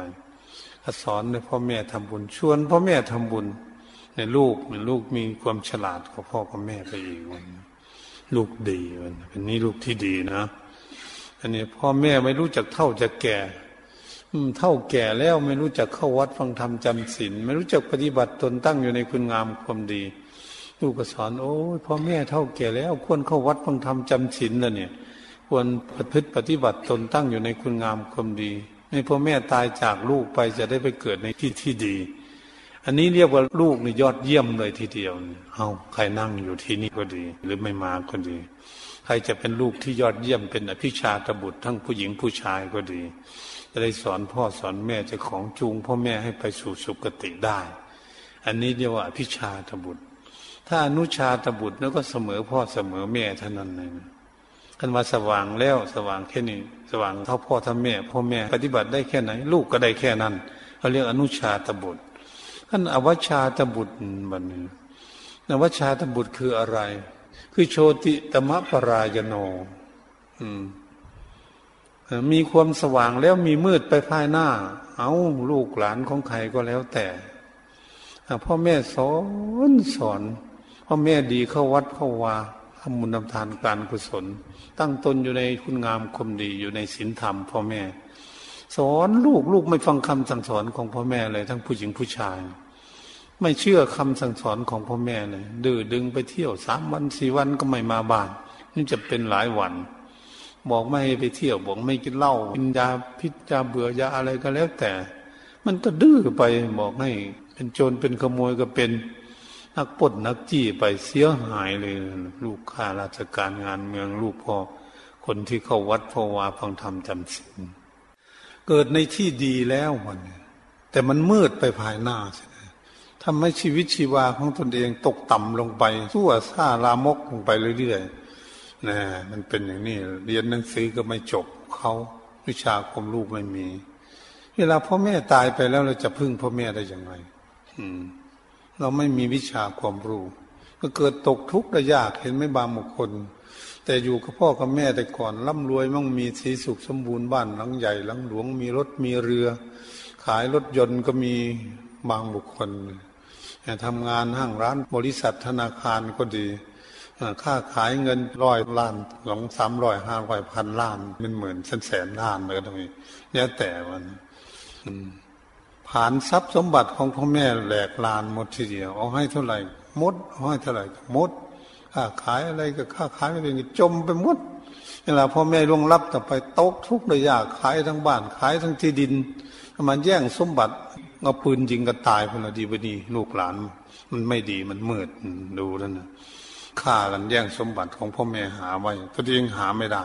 Speaker 1: สอนให้พ่อแม่ทำบุญ ชวนพ่อแม่ทำบุญในลูกในลูกมีความฉลาดกว่าพ่อกับแม่ไปอีกวันลูกดีวันเป็นนี้ลูกที่ดีนะ อันนี้พ่อแม่ไม่รู้จักเท่าจะแก่เท่าแก่แล้วไม่รู้จักเข้าวัดฟังธรรมจำศีลไม่รู้จักปฏิบัติตนตั้งอยู่ในคุณงามความดี ลูกก็สอนโอ้ยพ่อแม่เท่าแก่แล้วควรเข้าวัดฟังธรรมจำศีลแล้วเนี่ย ควรประพฤติปฏิบัติตนตั้งอยู่ในคุณงามความดี ให้พ่อแม่ตายจากลูกไปจะได้ไปเกิดในที่ที่ดี อันนี้เรียกว่าลูกนี่ยอดเยี่ยมเลยทีเดียว เอาใครนั่งอยู่ที่นี่ก็ดี หรือไม่มาก็ดี ใครจะเป็นลูกที่ยอดเยี่ยมเป็นอภิชาตบุตรทั้งผู้หญิงผู้ชายก็ดี จะได้สอนพ่อสอนแม่จะของจูงพ่อแม่ให้ไปสู่สุคติได้ อันนี้เรียกว่าอภิชาตบุตร ถ้าอนุชาตบุตรแล้วก็เสมอพ่อเสมอแม่เท่านั้นเลย กันมาสว่างแล้วสว่างแค่นี้สว่างเท่าพ่อท่าแม่พ่อแม่ปฏิบัติได้แค่ไหน ลูกก็ได้แค่นั้นเขาเรียกอนุชาตบุตรท่านอวชาตบุตรบันนี้อวชาตบุตรคืออะไร คือโชติตมะปรายโนอืมมีความสว่างแล้วมีมืดไปภายหน้า เอาลูกหลานของใครก็แล้วแต่พ่อแม่สอนสอนพ่อแม่ดีเข้าวัดเข้าวา ทำบุญทำทานการกุศล ตั้งตนอยู่ในคุณงามความดีอยู่ในศีลธรรมพ่อแม่ สอนลูกลูกไม่ฟังคำสั่งสอนของพ่อแม่เลยทั้งผู้หญิงผู้ชาย ไม่เชื่อคำสั่งสอนของพ่อแม่เลยดื้อดึงไปเที่ยวสามวันสี่วันก็ไม่มาบ้าน นี่จะเป็นหลายวันบอกไม่ให้ไปเที่ยวบอกไม่กินเหล้ากินยาพิษยาเบื่อยาอะไรก็แล้วแต่ มันก็ดื้อไปบอกให้เป็นโจรเป็นขโมยก็เป็น นักปดนักจี้ไปเสียหายเลย ลูกข้าราชการงานเมืองลูกพ่อคนที่เข้าวัดพ่อวาฟังธรรมจำศีลเกิดในที่ดีแล้วมันแต่มันมืดไปภายหน้าใช่ไหมทำให้ชีวิตชีวาของตนเองตกต่ำลงไปสั่วซ่าลามกลงไปเรื่อยๆนะมันเป็นอย่างนี้ เรียนหนังสือก็ไม่จบเขาวิชาความรู้ไม่มี เวลาพ่อแม่ตายไปแล้วเราจะพึ่งพ่อแม่ได้อย่างไร อืม เราไม่มีวิชาความรู้ ก็เกิดตกทุกข์ได้ยากเห็นไม่บางบุคคล แต่อยู่กับพ่อกับแม่แต่ก่อนร่ำรวยมั่งมีสีสุขสมบูรณ์บ้านหลังใหญ่หลังหลวงมีรถมีเรือ ขายรถยนต์ก็มีบางบุคคลทำงานห้างร้านบริษัทธนาคารก็ดีค่าขายเงินร้อยล้านสองสามร้อยห้าร้อยพันล้านเป็นหมื่นแสนแสนล้านเลยต้องมีแล้วแต่มัน ผานทรัพย์สมบัติของพ่อแม่แหลกลานหมดทีเดียวเอาให้เท่าไหร่มดเอาให้เท่าไหร่มดค่าขายอะไรก็ค่าขายไม่เป็นจมไปหมดเวลาพ่อแม่ล่วงลับต่อไปตกทุกข์เลยยากขายทั้งบ้านขายทั้งที่ดินมันแย่งสมบัติเอาปืนยิงกันตายพอดีพอดีลูกหลาน มันไม่ดีมันมืดดูนั่นนะฆ่ากันแย่งสมบัติของพ่อแม่หาไว้ตัวเองหาไม่ได้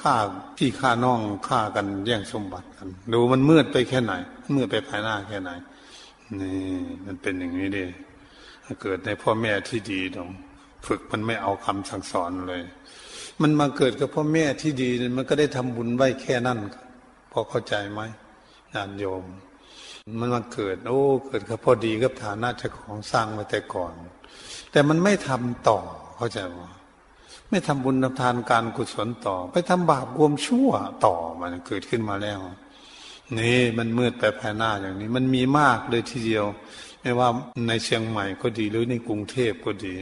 Speaker 1: ฆ่าพี่ฆ่าน้องฆ่ากันแย่งสมบัติกัน ดูมันมืดไปแค่ไหนมืดไปภายหน้าแค่ไหน นี่มันเป็นอย่างนี้ดิเกิดในพ่อแม่ที่ดีตรงฝึกมันไม่เอาคำสั่งสอนเลย มันมาเกิดกับพ่อแม่ที่ดีมันก็ได้ทำบุญไว้แค่นั้นพอเข้าใจไหมญาติโยม มันมาเกิด โอ้เกิดกับพอดีกับฐานะเจ้าของสร้างมาแต่ก่อน แต่มันไม่ทำต่อเข้าใจไหม ไม่ทำบุญทำทานการกุศลต่อ ไปทำบาปรวมชั่วต่อมันเกิดขึ้นมาแล้ว นี่มันมืดไปภายหน้าอย่างนี้ มันมีมากเลยทีเดียว ไม่ว่าในเชียงใหม่ก็ดีหรือในกรุงเทพก็ดี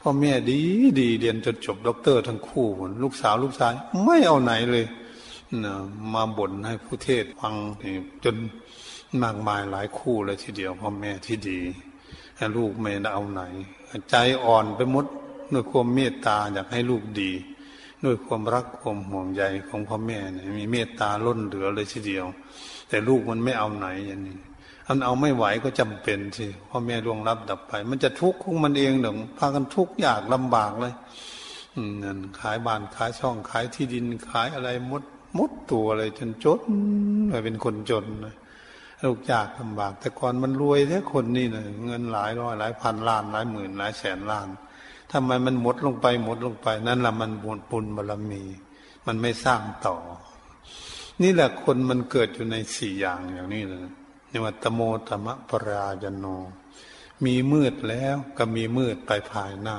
Speaker 1: พ่อแม่ดีดีเรียนจนจบด็อกเตอร์ทั้งคู่ลูกสาวลูกชาย ไม่เอาไหนเลยนะมาบ่นให้ผู้เทศฟังจนมากมายหลายคู่เลยทีเดียวพ่อแม่ที่ดีลูกไม่เอาไหน ใจอ่อนไปหมด ด้วยความเมตตาอยากให้ลูกดี ด้วยความรักความห่วงใยของพ่อแม่เนี่ยมีเมตตาล้นเหลือเลยทีเดียว แต่ลูกมันไม่เอาไหนอย่างนี้มันเอาไม่ไหวก็จำเป็นสิพ่อแม่ล่วงรับดับไป มันจะทุกข์ของมันเองหนึ่งพากันทุกข์ยากลำบากเลยนั่นขายบ้านขายช่องขายที่ดินขายอะไรมดมดตัวเลยจนจนเลยเป็นคนจนนะลูกยากลำบาก แต่ก่อนมันรวยแค่คนนี่นะเงินหลายร้อยหลายพันล้านหลายหมื่นหลายแสนล้าน ทำไมมันหมดลงไปหมดลงไป นั่นแหละมันบุญปุญบารมี มันไม่สร้างต่อ นี่แหละคนมันเกิดอยู่ในสี่อย่างอย่างนี้เลยนี่ว่าตโมตมะปรายโน มีมืดแล้วก็มีมืดไปภายหน้า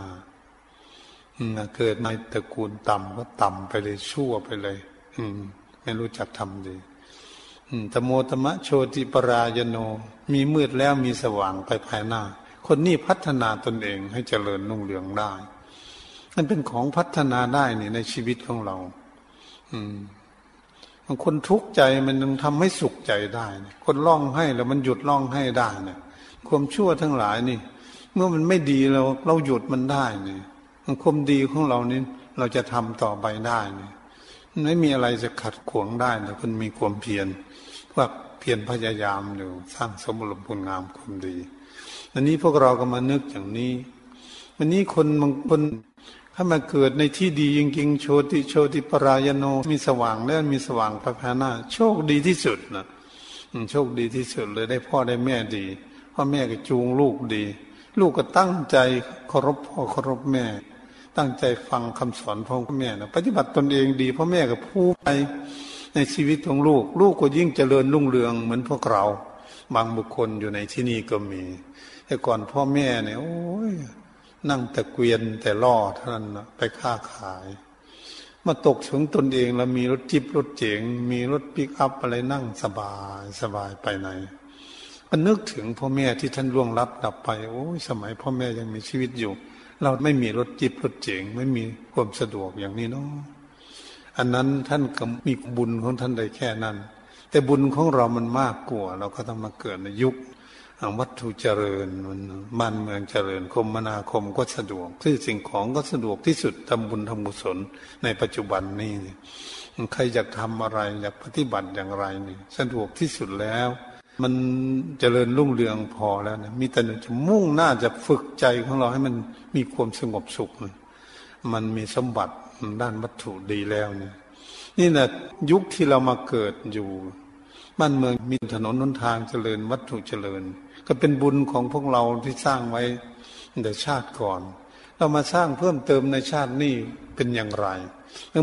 Speaker 1: เกิดในตระกูลต่ำก็ต่ำไปเลยชั่วไปเลย อืม ไม่รู้จักทำดีตโมตมะโชติปรายโน มีมืดแล้วมีสว่างไปภายหน้า คนนี้พัฒนาตนเองให้เจริญนุ่งเรืองได้มันเป็นของพัฒนาได้นี่ในชีวิตของเรา อืมบางคนทุกข์ใจมันยังทำให้สุขใจได้คนร้องให้แล้วมันหยุดร้องให้ได้เนี่ยความชั่วทั้งหลายนี่ เมื่อมันไม่ดีเราเราหยุดมันได้เนี่ยความดีของเรานี่เราจะทำต่อไปได้เนี่ยไม่มีอะไรจะขัดขวางได้แต่คนมีความเพียรว่าเพียรพยายามอยู่สร้างสมบูรณ์ผลงามความดี อันนี้พวกเราก็มานึกอย่างนี้วันนี้คนบางคนถ้ามาเกิดในที่ดีจริงๆโชติโชติปรายโนมีสว่างแล้วมีสว่างพระพานาโชคดีที่สุดนะโชคดีที่สุดเลยได้พ่อได้แม่ดีพ่อแม่ก็จูงลูกดี ลูกก็ตั้งใจเคารพพ่อเคารพแม่ ตั้งใจฟังคำสอนพ่อแม่นะปฏิบัติตนเองดีพ่อแม่ก็พูดไปในชีวิตของลูก ลูกก็ยิ่งเจริญรุ่งเรืองเหมือนพวกเรา บางบุคคลอยู่ในที่นี้ก็มี แต่ก่อนพ่อแม่เนี่ยโอ้ยนั่งแต่เกวียนแต่ล่อเท่านั้นนะไปค้าขาย มาตกถึงตนเองแล้วมีรถจิบรถเจ๋ง มีรถปิกอัพอะไรนั่งสบายสบายไปไหนมันนึกถึงพ่อแม่ที่ท่านล่วงลับดับไปโอ้ยสมัยพ่อแม่ยังมีชีวิตอยู่ เราไม่มีรถจิบรถเจ๋ง ไม่มีความสะดวกอย่างนี้เนาะอันนั้นท่านก็มีบุญของท่านได้แค่นั้น แต่บุญของเรามันมากกว่า เราก็ต้องมาเกิดในยุค วัตถุเจริญมันบ้านเมืองเจริญคมนาคมก็สะดวกซื้อสิ่งของก็สะดวกที่สุดทำบุญทำบุญศลในปัจจุบันนี้ใครอยากทำอะไรอยากปฏิบัติอย่างไรนี่สะดวกที่สุดแล้ว มันเจริญรุ่งเรืองพอแล้วนะมีแต่จะมุ่งหน้าจะฝึกใจของเราให้มันมีความสงบสุข มันมีสมบัติด้านวัตถุดีแล้วเนี่ยนี่แหละยุคที่เรามาเกิดอยู่ บ้านเมืองมีถนนนนทางเจริญวัตถุเจริญ ก็เป็นบุญของพวกเราที่สร้างไว้แต่ชาติก่อน เรามาสร้างเพิ่มเติมในชาตินี้เป็นอย่างไร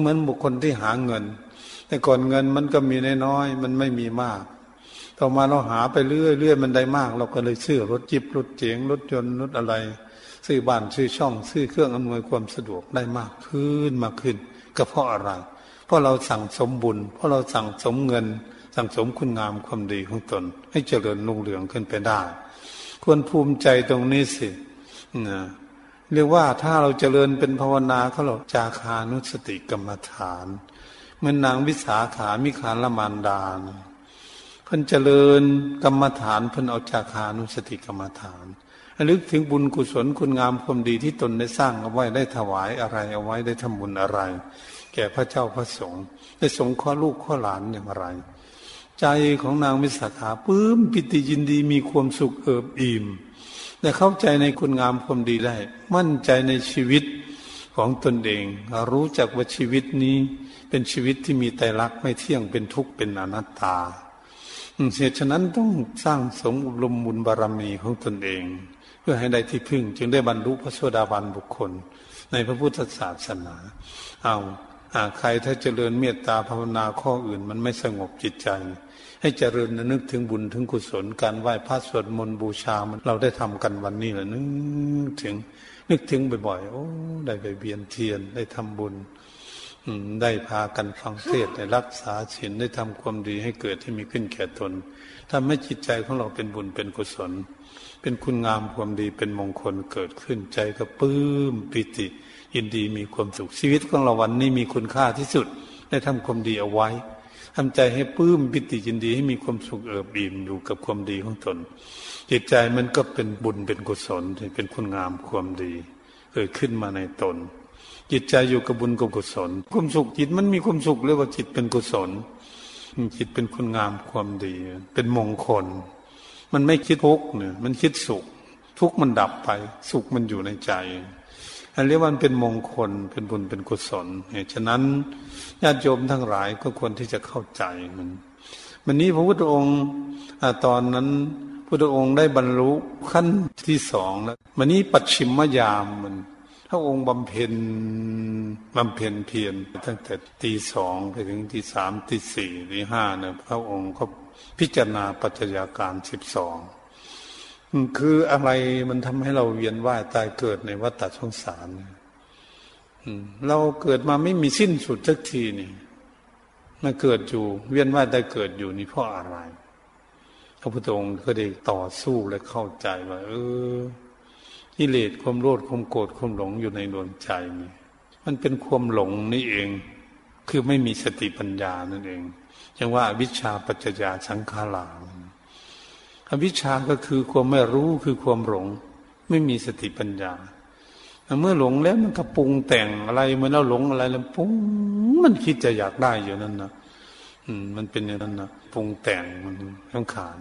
Speaker 1: เหมือนบุคคลที่หาเงิน แต่ก่อนเงินมันก็มีน้อยมันไม่มีมาก ต่อมาเราหาไปเรื่อยเรื่อยมันได้มาก เราก็เลยซื้อรถจิบรถเจ๋งรถยนต์รถอะไรซื้อบ้านซื้อช่องซื้อเครื่องอำนวยความสะดวกได้มากขึ้นมากขึ้น ก็เพราะอะไร เพราะเราสั่งสมบุญ เพราะเราสั่งสมเงิน สั่งสมคุณงามความดีของตน ให้เจริญรุ่งเรืองขึ้นไปได้ ควรภูมิใจตรงนี้สินะเรียกว่าถ้าเราเจริญเป็นภาวนาเขาเราจาคานุสติกรรมฐานเหมือนนางวิสาขามิคานละมานดานเพิ่นเจริญกรรมฐานเพิ่นเอาจาคานุสติกรรมฐานระลึกถึงบุญกุศลคุณงามความดีที่ตนได้สร้างเอาไว้ได้ถวายอะไรเอาไว้ได้ทำบุญอะไร แก่พระเจ้าพระสงฆ์ได้สงฆ์ข้อลูกข้อหลานอย่างไร ใจของนางวิสาขาปื้มปิติยินดีมีความสุขเอิบอิ่มแต่เข้าใจในคุณงามความดีได้ มั่นใจในชีวิตของตนเอง รู้จักว่าชีวิตนี้เป็นชีวิตที่มีไตรลักษณ์ไม่เที่ยงเป็นทุกข์เป็นอนัตตาเหตุฉะนั้นต้องสร้างสมอบรมบุญบารรมีของตนเอง เพื่อให้ได้ที่พึ่ง จึงได้บรรลุพระโสดาบันบุคคล ในพระพุทธศาสนา เอา ใครถ้าเจริญเมตตาภาวนาข้ออื่น มันไม่สงบจิตใจ ให้เจริญนึกถึงบุญถึงกุศลการไหว้พระสวดมนต์บูชามันเราได้ทำกันวันนี้แหละนึกถึง นึกถึงบ่อยๆโอ้ได้ไปเบียนเทียนได้ทำบุญได้พากันฟังเทศได้รักษาศีลได้ทำความดีให้เกิดที่มีขึ้นแก่ตนทำให้จิตใจของเราเป็นบุญเป็นกุศล เป็นคุณงามความดีเป็นมงคลเกิดขึ้นใจก็ปลื้มปิติ ยินดีมีความสุขชีวิตของเราวันนี้มีคุณค่าที่สุด ได้ทำความดีเอาไว้ทำใจให้ปลื้มปิติยินดีให้มีความสุขเอิบอิ่มอยู่กับความดีของตนจิตใจมันก็เป็นบุญเป็นกุศลเป็นคุณงามความดีเกิดขึ้นมาในตน จิตใจอยู่กับบุญกับกุศล ความสุขจิตมันมีความสุขเรียกว่าจิตเป็นกุศลจิตเป็นคุณงามความดี เป็นมงคล มันไม่คิดทุกข์เนี่ยมันคิดสุข ทุกข์มันดับไป สุขมันอยู่ในใจ อันเรียกว่าเป็นมงคลเป็นบุญเป็นกุศลเหตุฉะนั้นญาติโยมทั้งหลายก็ควรที่จะเข้าใจมันวันนี้พระพุทธองค์ตอนนั้นพระองค์ได้บรรลุขั้นที่สองแล้ววันนี้ปัจฉิมยามมันพระองค์บำเพ็ญบำเพ็ญเพียรตั้งแต่ตีสองไปถึงตีสามตีสี่ตีห้าเนี่ยพระองค์ก็พิจารณาปัจจัยการสิบสอง คืออะไรมันทำให้เราเวียนว่ายตายเกิดในวัฏสงสารเราเกิดมาไม่มีสิ้นสุดสักทีนี่มาเกิดอยู่ เวียนว่ายตายเกิดอยู่นี่เพราะอะไรพระพุทธองค์ก็ได้ต่อสู้และเข้าใจว่าเออกิเลสความโลภความโกรธความหลงอยู่ในดวงใจนี่มันเป็นความหลงนี่เอง คือไม่มีสติปัญญานั่นเองจังว่าวิชาปัจจยาสังขารา อวิชชาก็คือความไม่รู้คือความหลง ไม่มีสติปัญญาเมื่อหลงแล้วมันก็ปรุงแต่งอะไรเมื่อเราหลงอะไรแล้วปุ้งมันคิดจะอยากได้อยู่นั่นนะอืม มันเป็นอย่างนั้นนะปรุงแต่งมันขังขาน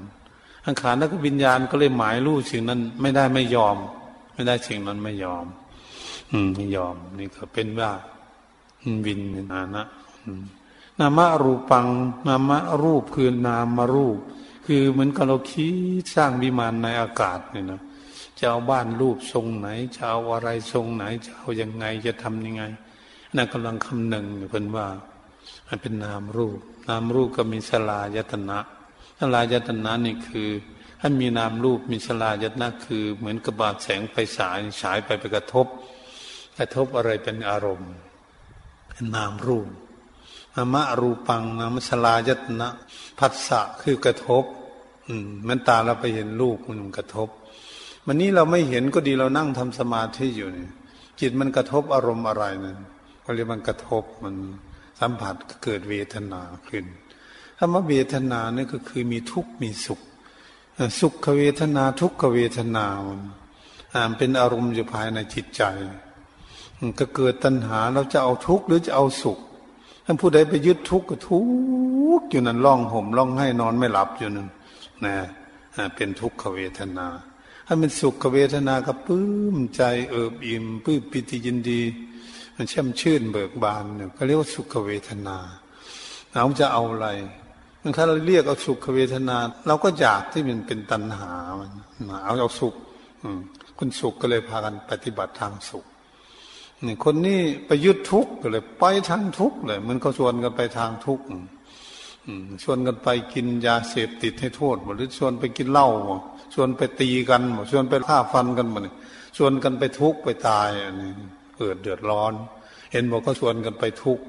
Speaker 1: ขังขานแล้วก็วิญญาณก็เลยหมายรู้สิ่งนั้น ไม่ได้ไม่ยอม ไม่ได้สิ่งนั้นไม่ยอม อืมไม่ยอม นี่ก็เป็นว่าวินนานะนามะรูปัง นามะรูปคือนามรูป คือเหมือนกับเราคิดสร้างวิมานในอากาศเนี่ยนะจะเอาบ้านรูปทรงไหนจะเอาอะไรทรงไหนจะเอายังไงจะทำยังไงนั่นกำลังคำหนึ่งเพื่นว่า มันเป็นนามรูป นามรูปก็มีสลายตนะสลายตนะนี่คือถ้ามีนามรูปมีสลายตนะคือ เหมือนกระบาดแสงไฟฉายฉายไปไปกระทบ กระทบอะไรเป็นอารมณ์เป็นนามรูป นามะรูปังนามสลายตนะผัสสะคือกระทบ อืมมันตาเราไปเห็นลูกมันกระทบ วันนี้เราไม่เห็นก็ดีเรานั่งทำสมาธิอยู่เนี่ยจิตมันกระทบอารมณ์อะไรนั่นก็เรียกมันกระทบมันสัมผัสเกิดเวทนาขึ้นธรรมเวทนานี่ก็คือมีทุกข์มีสุข สุขเวทนาทุกขเวทนามันเป็นอารมณ์อยู่ภายในจิตใจ ก็เกิดตัณหาเราจะเอาทุกข์หรือจะเอาสุข ท่านผู้ใดไปยึดทุกข์ก็ทุกข์อยู่นั่นร้องห่มร้องให้นอนไม่หลับอยู่นั่นนะเป็นทุกขเวทนาถ้าเป็นสุขเวทนาก็ปื้มใจเอิบอิ่มปื้มปิติยินดี มันแช่ำชื่นเบิกบานเนี่ยก็เรียกว่าสุขเวทนาเราจะเอาอะไรมันถ้าเราเรียกเอาสุขเวทนา เราก็อยากที่มันเป็นตัณหามันเอาเอาสุขคุณสุขก็เลยพากันปฏิบัติทางสุข นี่คนนี้ไปยึดทุกข์เลย ไปทางทุกข์เลยมันก็ชวนกันไปทางทุกข์ชวนกันไปกินยาเสพติดให้โทษหรือชวนไปกินเหล้าชวนไปตีกันชวนไปฆ่าฟันกันหมดชวนกันไปทุกข์ไปตายอันนี้เกิดเดือดร้อน เห็นบอกก็ชวนกันไปทุกข์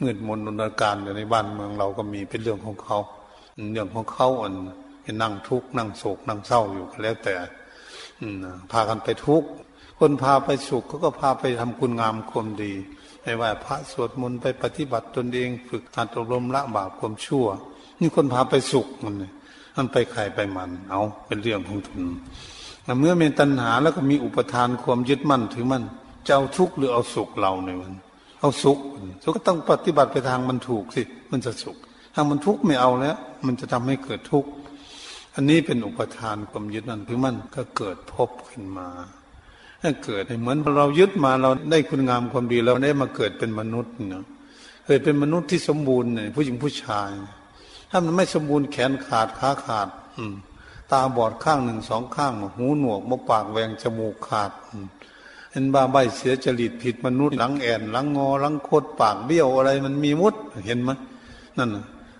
Speaker 1: มืดมนอนการอยู่ในบ้านเมืองเราก็มีเป็นเรื่องของเขาเรื่องของเขาอันนั่งทุกข์นั่งโศกนั่งเศร้าอยู่ก็แล้วแต่ พากันไปทุกข์คนพาไปสุขเขาก็พาไปทำคุณงามความดีไม่ว่าพระสวดมนต์ไปปฏิบัติตนเองฝึกการอบรมละบาปความชั่ว นี่คนพาไปสุขมันนี่มันไปใครไปมัน เอาเป็นเรื่องของทุนเมื่อมีตัณหาแล้วก็มีอุปทานความยึดมั่นถือมั่นจะเอาทุกข์หรือเอาสุขเราในมัน เอาสุขสุขก็ต้องปฏิบัติไปทางมันถูกสิ มันจะสุข ทางมันทุกข์ไม่เอาแล้ว มันจะทำให้เกิดทุกข์ อันนี้เป็นอุปทานความยึดมั่นถือมั่นก็เกิดพบขึ้นมาถ้าเกิดเหมือนเรายึดมาเราได้คุณงามความดีเราได้มาเกิดเป็นมนุษย์เนาะเกิดเป็นมนุษย์ที่สมบูรณ์เนี่ยผู้หญิงผู้ชาย ถ้ามันไม่สมบูรณ์แขนขาดขาขาด อืตาบอดข้างหนึ่งสองข้างหูหนวกมกปากแหวงจมูกขาดเห็นบ้าใบเสียจริตผิดมนุษย์หลังแอนหลังงอหลังโคตรปากเบี้ยวอะไรมันมีมุดเห็นไหมนั่น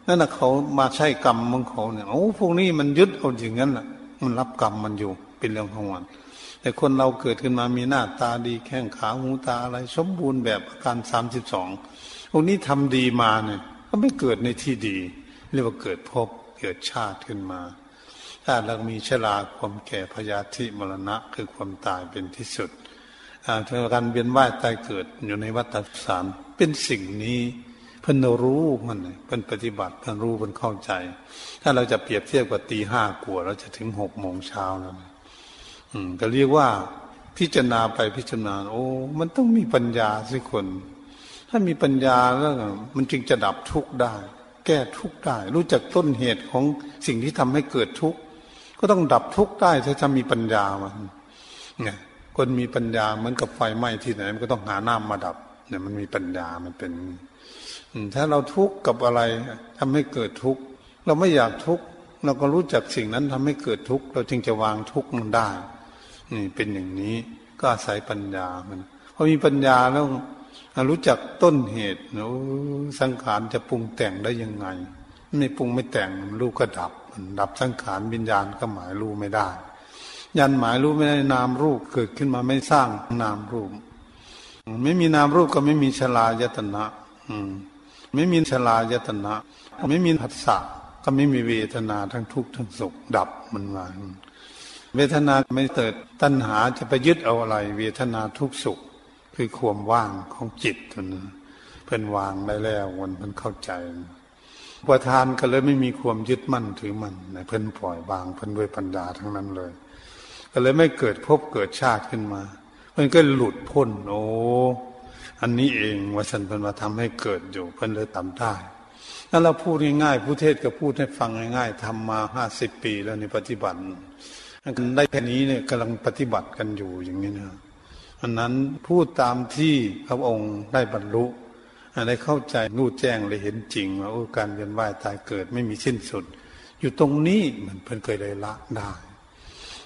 Speaker 1: นั่นน่ะเขามาใช้กรรมของเขาเนี่ยโอ้พวกนี้มันยึดเอาอย่างนั้นน่ะ มันรับกรรมมันอยู่เป็นเรื่องของมันแต่คนเราเกิดขึ้นมามีหน้าตาดีแข้งขาหูตาอะไร สมบูรณ์แบบอาการสามสิบสองพวกนี้ทำดีมาเนี่ยก็ไม่เกิดในที่ดี เรียกว่าเกิดพบเกิดชาติขึ้นมาถ้าเรามีชราความแก่พยาธิมรณะคือความตายเป็นที่สุดการเวียนว่ายตายเกิดอยู่ในวัฏสารเป็นสิ่งนี้ พิ่นรู้มันเพิ่นปฏิบัติเพิ่นรู้เพิ่นเข้าใจ ถ้าเราจะเปรียบเทียบกับตีห้ากว่าเราจะถึงหกโมงเช้าแล้วอืม ก็เรียกว่าพิจารณาไปพิจารณา โอ้ มันต้องมีปัญญาสิคน ถ้ามีปัญญาแล้วมันจึงจะดับทุกข์ได้ แก้ทุกข์ได้ รู้จักต้นเหตุของสิ่งที่ทำให้เกิดทุกข์ก็ต้องดับทุกข์ได้ถ้าจะมีปัญญามันเนี่ยคนมีปัญญาเหมือนกับไฟไหม้ที่ไหน มันก็ต้องหาน้ำมาดับเนี่ยมันมีปัญญามันเป็น ถ้าเราทุกข์กับอะไรทำให้เกิดทุกข์เราไม่อยากทุกข์เราก็รู้จักสิ่งนั้นทำให้เกิดทุกข์เราจึงจะวางทุกข์มันได้นี่เป็นอย่างนี้ก็อาศัยปัญญามันพอมีปัญญาแล้วรู้จักต้นเหตุโอ้สังขารจะปรุงแต่งได้ยังไงไม่ปรุงไม่แต่งรู้ก็ดับ ดับสังขารวิญญาณก็หมายรู้ไม่ได้ ยันหมายรู้ไม่ได้นามรูปเกิดขึ้นมาไม่สร้างนามรูป ไม่มีนามรูปก็ไม่มีชลายตนะ อืม ไม่มีชลายตนะ ไม่มีผัสสะก็ไม่มีเวทนาทั้งทุกข์ทั้งสุขดับมันมาเวทนาไม่เกิดตัณหาจะไปยึดเอาอะไร เวทนาทุกสุข คือความว่างของจิตตัวนั้นเพิ่นวางได้แล้ววันเพิ่นเข้าใจประทานก็เลยไม่มีความยึดมั่นถือมันเพิ่นปล่อยวางเพิ่นด้วยปัญญาทั้งนั้นเลย ก็เลยไม่เกิดภพเกิดชาติขึ้นมาเพิ่นก็หลุดพ้นโอ้ อันนี้เองว่าสันเพิ่นมาทำให้เกิดอยู่เพิ่นเลยทำได้นั่นเราพูดง่ายๆผู้เทศก็พูดให้ฟังง่ายๆทำมาห้าสิบปีแล้วในปฏิบัติได้แค่นี้เนี่ยกำลังปฏิบัติกันอยู่อย่างนี้นะอันนั้นพูดตามที่พระองค์ได้บรรลุได้เข้าใจรู้แจ้งเลยเห็นจริงว่าการเวียนว่ายตายเกิดไม่มีสิ้นสุด อยู่ตรงนี้มันเพิ่นเคยได้ละได้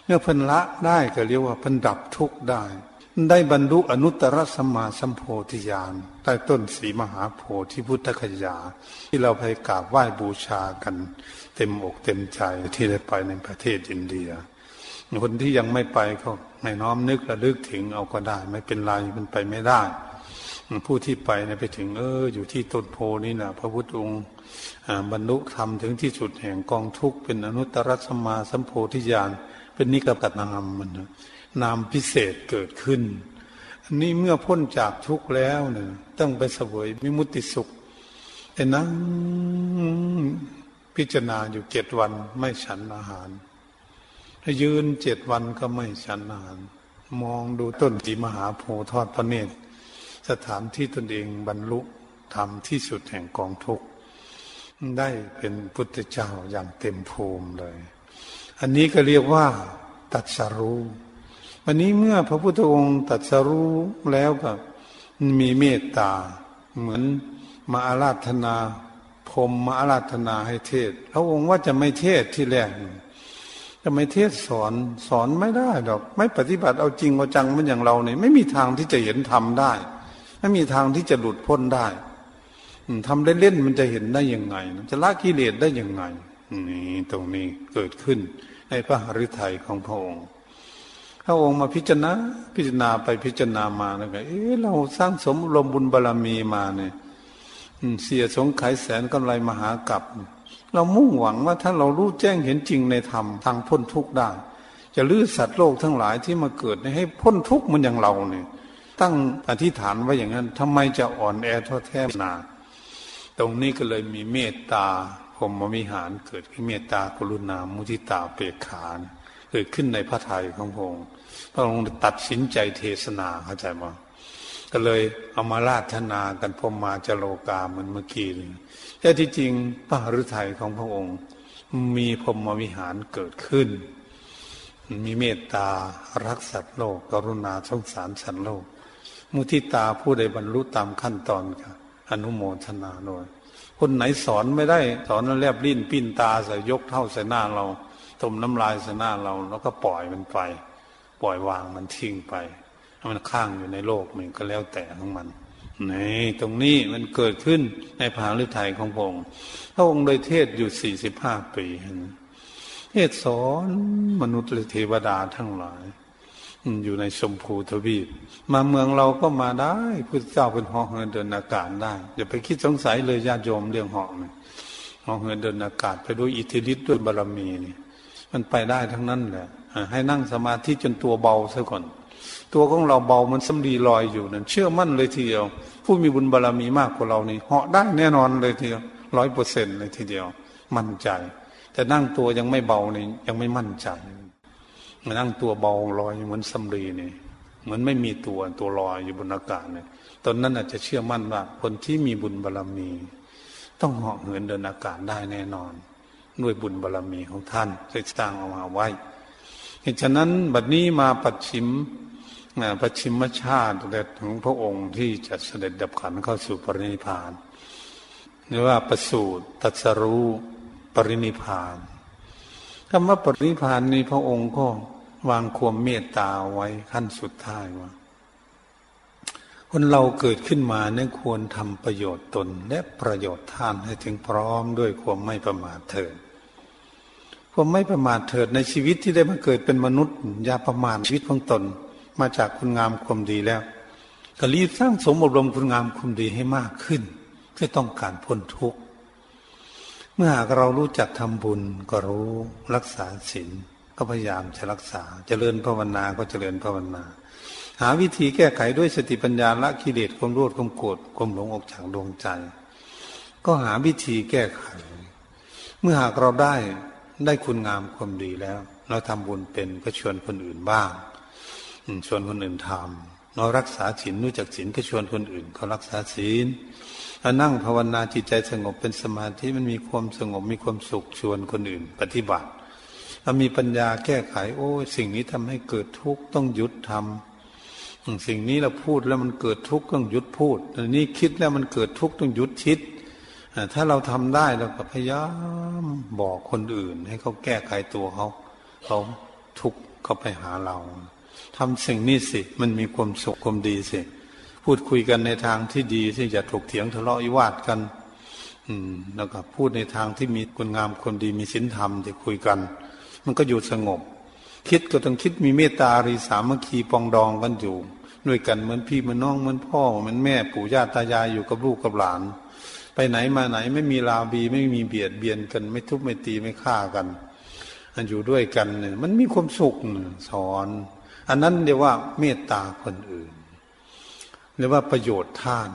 Speaker 1: เมื่อเพิ่นละได้ก็เรียกว่าเพิ่นดับทุกข์ได้ ได้บรรลุอนุตตรสมาสัมโพธิญาณใต้ต้นสีมหาโพธิพุทธคยา ที่เราไปกราบไหว้บูชากัน เต็มอกเต็มใจที่ได้ไปในประเทศอินเดีย คนที่ยังไม่ไปก็ไม่น้อมนึกระลึกถึงเอาก็ได้ ไม่เป็นไรมันไปไม่ได้ ผู้ที่ไปเนี่ยไปถึง เออ อยู่ที่ต้นโพนี่นะพระพุทธองค์บรรลุธรรมถึงที่สุดแห่งกองทุกข์เป็นอนุตตรสมาสัมโพธิญาณเป็นนิกตันามมันนะ นามพิเศษเกิดขึ้น อันนี้เมื่อพ้นจากทุกข์แล้วเนี่ยต้องไปเสวยมิมุติสุขแต่นั่งพิจารณาอยู่เจ็ดวันไม่ฉันอาหารยืนเจ็ดวันก็ไม่ฉันอาหาร มองดูต้นสีมหาโพธิ์ทอดพระเนตรสถานที่ตนเองบรรลุธรรมที่สุดแห่งกองทุกข์ได้เป็นพุทธเจ้าอย่างเต็มภูมิเลย อันนี้ก็เรียกว่าตัดสรู้ วันนี้เมื่อพระพุทธองค์ตัดสรู้แล้วก็มีเมตตา เหมือนมาอาราธนาพรมมาอาราธนาให้เทศ พระองค์ว่าจะไม่เทศที่แรกจะไม่เทศสอนสอนไม่ได้ดอก ไม่ปฏิบัติเอาจริงเอาจังมันอย่างเราเนี่ยไม่มีทางที่จะเห็นธรรมได้ ไม่มีทางที่จะหลุดพ้นได้ทำเล่นๆมันจะเห็นได้ยังไง จะละกิเลสได้ยังไงนี่ตรงนี้เกิดขึ้นในพระหฤทัยของพระองค์ พระองค์มาพิจารณาพิจารณาไปพิจารณามาแล้วก็เออเราสร้างสมรมบุญบารรมีมาเนี่ยเสียสงไขแสนกำไรมหากับเรามุ่งหวังว่าถ้าเรารู้แจ้งเห็นจริงในธรรมทางพ้นทุกข์ได้ จะลื้อสัตว์โลกทั้งหลายที่มาเกิดให้พ้นทุกข์มันอย่างเราเนี่ย ตั้งอธิษฐานไว้อย่างนั้นทำไมจะอ่อนแอท้อแท้นาตรงนี้ก็เลยมีเมตตาพรมมิหารเกิดขึ้นเมตตากรุณามุทิตาเปกขาเเกิดขึ้นในพระทัยของพระองค์พระองค์ตัดสินใจเทศนาเข้าใจมั้ก็เลยเอามาราธนากันพมมาจโลกาเหมือนเมื่อกี้เลยแต่ที่จริงพระฤทัยของพระองค์ มีพรมวิหารเกิดขึ้น มีเมตตารักสัตว์โลก กรุณาสงสารสัตว์โลก มุทิตาผู้ใดบรรลุตามขั้นตอนค่ะอนุโมทนาโดยคนไหนสอนไม่ได้ สอนแล้วแลบลิ้นปิ้นตาใส่ยกเท่าใส่หน้าเรา ตมน้ำลายใส่หน้าเรา แล้วก็ปล่อยมันไป ปล่อยวางมันทิ้งไปมันข้างอยู่ในโลกมันก็แล้วแต่ของมันในตรงนี้มันเกิดขึ้นในผาฤทัยของพระองค์พระองค์โดยเทศอยู่สี่สิบห้าปีเทศสอนมนุษย์หรือเทวดาทั้งหลายอยู่ในชมพูทวีป มาเมืองเราก็มาได้พุทธเจ้าเป็นหอเหินเดินอากาศได้อย่าไปคิดสงสัยเลยญาติโยมเรื่องหอเนี่ยหอเหินเดินอากาศ ไปด้วยอิทธิฤทธิ์ด้วยบารมีนี่ มันไปได้ทั้งนั้นแหละให้นั่งสมาธิจนตัวเบาซะก่อน ตัวของเราเบามันสำลีลอยอยู่นั่นเชื่อมั่นเลยทีเดียว ผู้มีบุญบารรมีมากกว่าเรานี่เหาะได้แน่นอนเลยทีเดียวร้อยเปอร์เซ็นต์เลยทีเดียว มั่นใจ แต่นั่งตัวยังไม่เบานี่ยังไม่มั่นใจมานั่งตัวเบาลอยเหมือนสำลีนี่เหมือนไม่มีตัวตัวลอยอยู่บนอากาศเนี่ยตอนนั้นอาจจะเชื่อมั่นว่าคนที่มีบุญบารรมี ต้องเหาะเหินเดินอากาศได้แน่นอน ด้วยบุญบารรมีของท่านได้สร้างเอามาไว้เหตุฉะนั้นบัดนี้มาปัดชิมพระชิมชาติเด็ดของพระองค์ที่จะเสด็จดับขันเข้าสู่ปรินิพานหรือว่าประสูตรตัสรู้ปรินิพานคำว่าปรินิพานนี้พระองค์ก็วางความเมตตาไว้ขั้นสุดท้ายว่าคนเราเกิดขึ้นมาเนี่ยควรทำประโยชน์ตนและประโยชน์ท่านให้ถึงพร้อมด้วยความไม่ประมาทเถิด ความไม่ประมาทเถิดในชีวิตที่ได้มาเกิดเป็นมนุษย์อย่าประมาทชีวิตของตน มาจากคุณงามความดีแล้วก็รีบสร้างสมอบรมคุณงามความดีให้มากขึ้น เพื่อต้องการพ้นทุกข์เมื่อหากเรารู้จักทำบุญก็รู้รักษาศีลก็พยายามจะรักษาจเจริญภาวนาก็เจริญภาวนา หาวิธีแก้ไขด้วยสติปัญญาละกิเลสความโลภความโกรธความหลงออกจากดวงใจ ก็หาวิธีแก้ไข เมื่อหากเราได้ ได้คุณงามความดีแล้ว เราทำบุญเป็นก็ชวนคนอื่นบ้างชวนคนอื่นทำเรารักษาศีลรู้จักศีลก็ชวนคนอื่นเขารักษาศีลถ้านั่งภาวนาจิตใจสงบเป็นสมาธิมันมีความสงบมีความสุขชวนคนอื่น ปฏิบัติถ้ามีปัญญาแก้ไข โอ้สิ่งนี้ทำให้เกิดทุกข์ต้องหยุดทำสิ่งนี้เราพูดแล้วมันเกิดทุกข์ต้องหยุดพูดอันนี้คิดแล้วมันเกิดทุกข์ต้องหยุดคิด ถ้าเราทำได้เราก็พยายามบอกคนอื่น ให้เขาแก้ไขตัวเขาเขาทุกข์เขาไปหาเราทำสิ่งนี้สิ มันมีความสุขความดีสิ พูดคุยกันในทางที่ดีที่จะถกเถียงทะเลาะวิวาทกัน อืม แล้วก็พูดในทางที่มีคุณงามความดีมีศีลธรรมที่คุยกัน มันก็อยู่สงบ คิดก็ต้องคิดมีเมตตารีสามัคคีปองดองกันอยู่ ด้วยกันเหมือนพี่เหมือนน้องเหมือนพ่อเหมือนแม่ปู่ย่าตายายอยู่กับลูกกับหลาน ไปไหนมาไหนไม่มีลาบีไม่มีเบียดเบียนกัน ไม่ทุบไม่ตีไม่ฆ่ากัน อันอยู่ด้วยกันเนี่ยมันมีความสุขสอน อันนั้นเรียกว่าเมตตาคนอื่นเรียกว่าประโยชน์ท่าน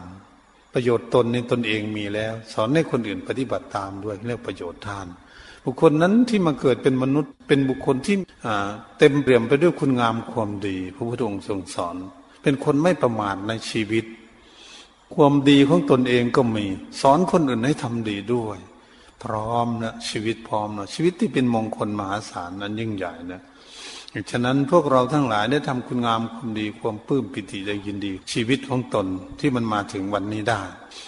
Speaker 1: ประโยชน์ตนในตนเองมีแล้ว สอนให้คนอื่นปฏิบัติตามด้วยเรียกประโยชน์ท่าน บุคคลนั้นที่มาเกิดเป็นมนุษย์ เป็นบุคคลที่เต็มเปี่ยมไปด้วยคุณงามความดี พระพุทธองค์ทรงสอน เป็นคนไม่ประมาทในชีวิต ความดีของตนเองก็มี สอนคนอื่นให้ทำดีด้วย พร้อมนะชีวิตพร้อมนะชีวิตที่เป็นมงคลมหาศาลนั้นยิ่งใหญ่นะฉะนั้นพวกเราทั้งหลายได้ทำคุณงามคุณดีความปลื้มปิติใจยินดี ชีวิตของตนที่มันมาถึงวันนี้ได้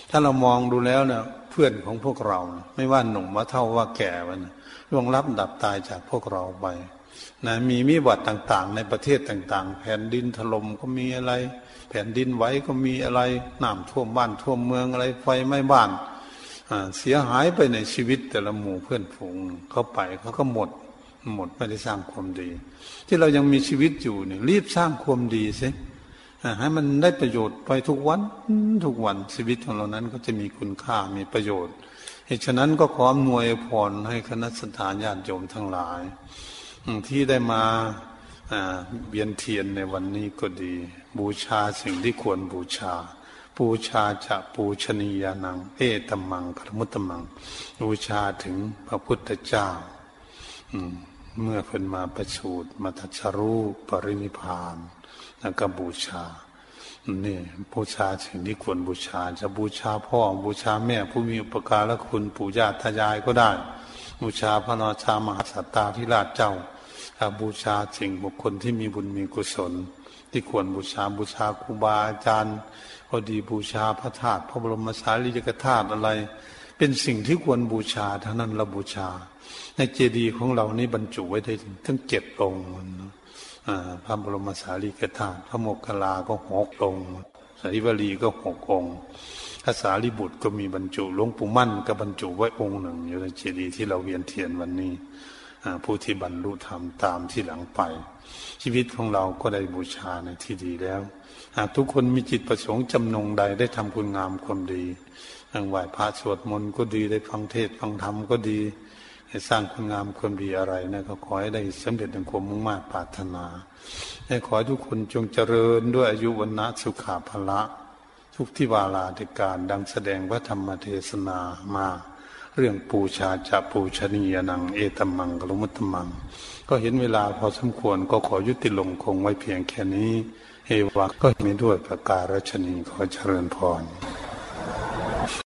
Speaker 1: ถ้าเรามองดูแล้วเนี่ยเพื่อนของพวกเราไม่ว่าหนุ่มว่าเท่าว่าแก่วันล่วงรับดับตายจากพวกเราไปนะมีมิบัติต่างๆ ในประเทศต่างๆ แผ่นดินถล่มก็มีอะไร แผ่นดินไหวก็มีอะไรน้ำท่วมบ้านท่วมเมืองอะไรไฟไหม้บ้านเสียหายไปในชีวิตแต่ละหมู่เพื่อนฝูงเขาไปเขาก็หมดหมดไม่ได้สร้างความดี ที่เรายังมีชีวิตอยู่เนี่ยรีบสร้างความดีสิให้มันได้ประโยชน์ไปทุกวันทุกวันชีวิตของเรานั้นก็จะมีคุณค่ามีประโยชน์เหตุฉะนั้นก็ขออำนวยพรให้คณะสัตยาญาติโยมทั้งหลาย ที่ได้มา เวียนเทียนในวันนี้ก็ดี บูชาสิ่งที่ควรบูชาบูชาจะปูชนียานัง เอตมังครมุตตมัง บูชาถึงพระพุทธเจ้าเมื่อเพิ่นมาประสูติมาทัชรูปรินิพาน แล้วก็บูชานี่บูชาสิ่งที่ควรบูชา จะบูชาพ่อบูชาแม่ ผู้มีอุปการะคุณปู่ย่าตายายก็ได้ บูชาพระนราชามหาสัตตาธิราชเจ้า บูชาสิ่งบุคคลที่มีบุญมีกุศล ที่ควรบูชาบูชาครูบาอาจารย์พอดีบูชาพระธาตุพระบรมสารีริกธาตุอะไร เป็นสิ่งที่ควรบูชาทั้งนั้นเราบูชา ในเจดีย์ของเรานี่บรรจุไว้ได้ทั้งเจ็ดองค์พระบรมสารีริกธาตุพระโมกขลาก็หกองค์สารีวลีก็หกองค์ภาษาลิบุตรก็มีบรรจุหลวงปู่มั่นก็บรรจุไว้องค์หนึ่งอยู่ในเจดีย์ที่เราเวียนเทียนวันนี้ ผู้ที่บรรลุธรรมตามที่หลังไป ชีวิตของเราก็ได้บูชาในที่ดีแล้ว หากทุกคนมีจิตประสงค์จำนงใดได้ทำคุณงามความดีทั้งไหวพระสวดมนต์ก็ดีได้ฟังเทศฟังธรรมก็ดีได้สร้างคุณงามความดีอะไรนะก็ขอให้ได้สำเร็จในความมุ่งมั่นปรารถนาให้ขอทุกคนจงเจริญด้วยอายุวันนะสุขาภละ ทุกที่วาลาธิการดังแสดงพระธรรมเทศนามา เรื่องปูชาจะปูชนียนัง เอตมังกลมุตมัง ก็เห็นเวลาพอสมควรก็ขอยุติลงคงไว้เพียงแค่นี้ เอวะก็มีด้วยประการชนีขอเจริญพร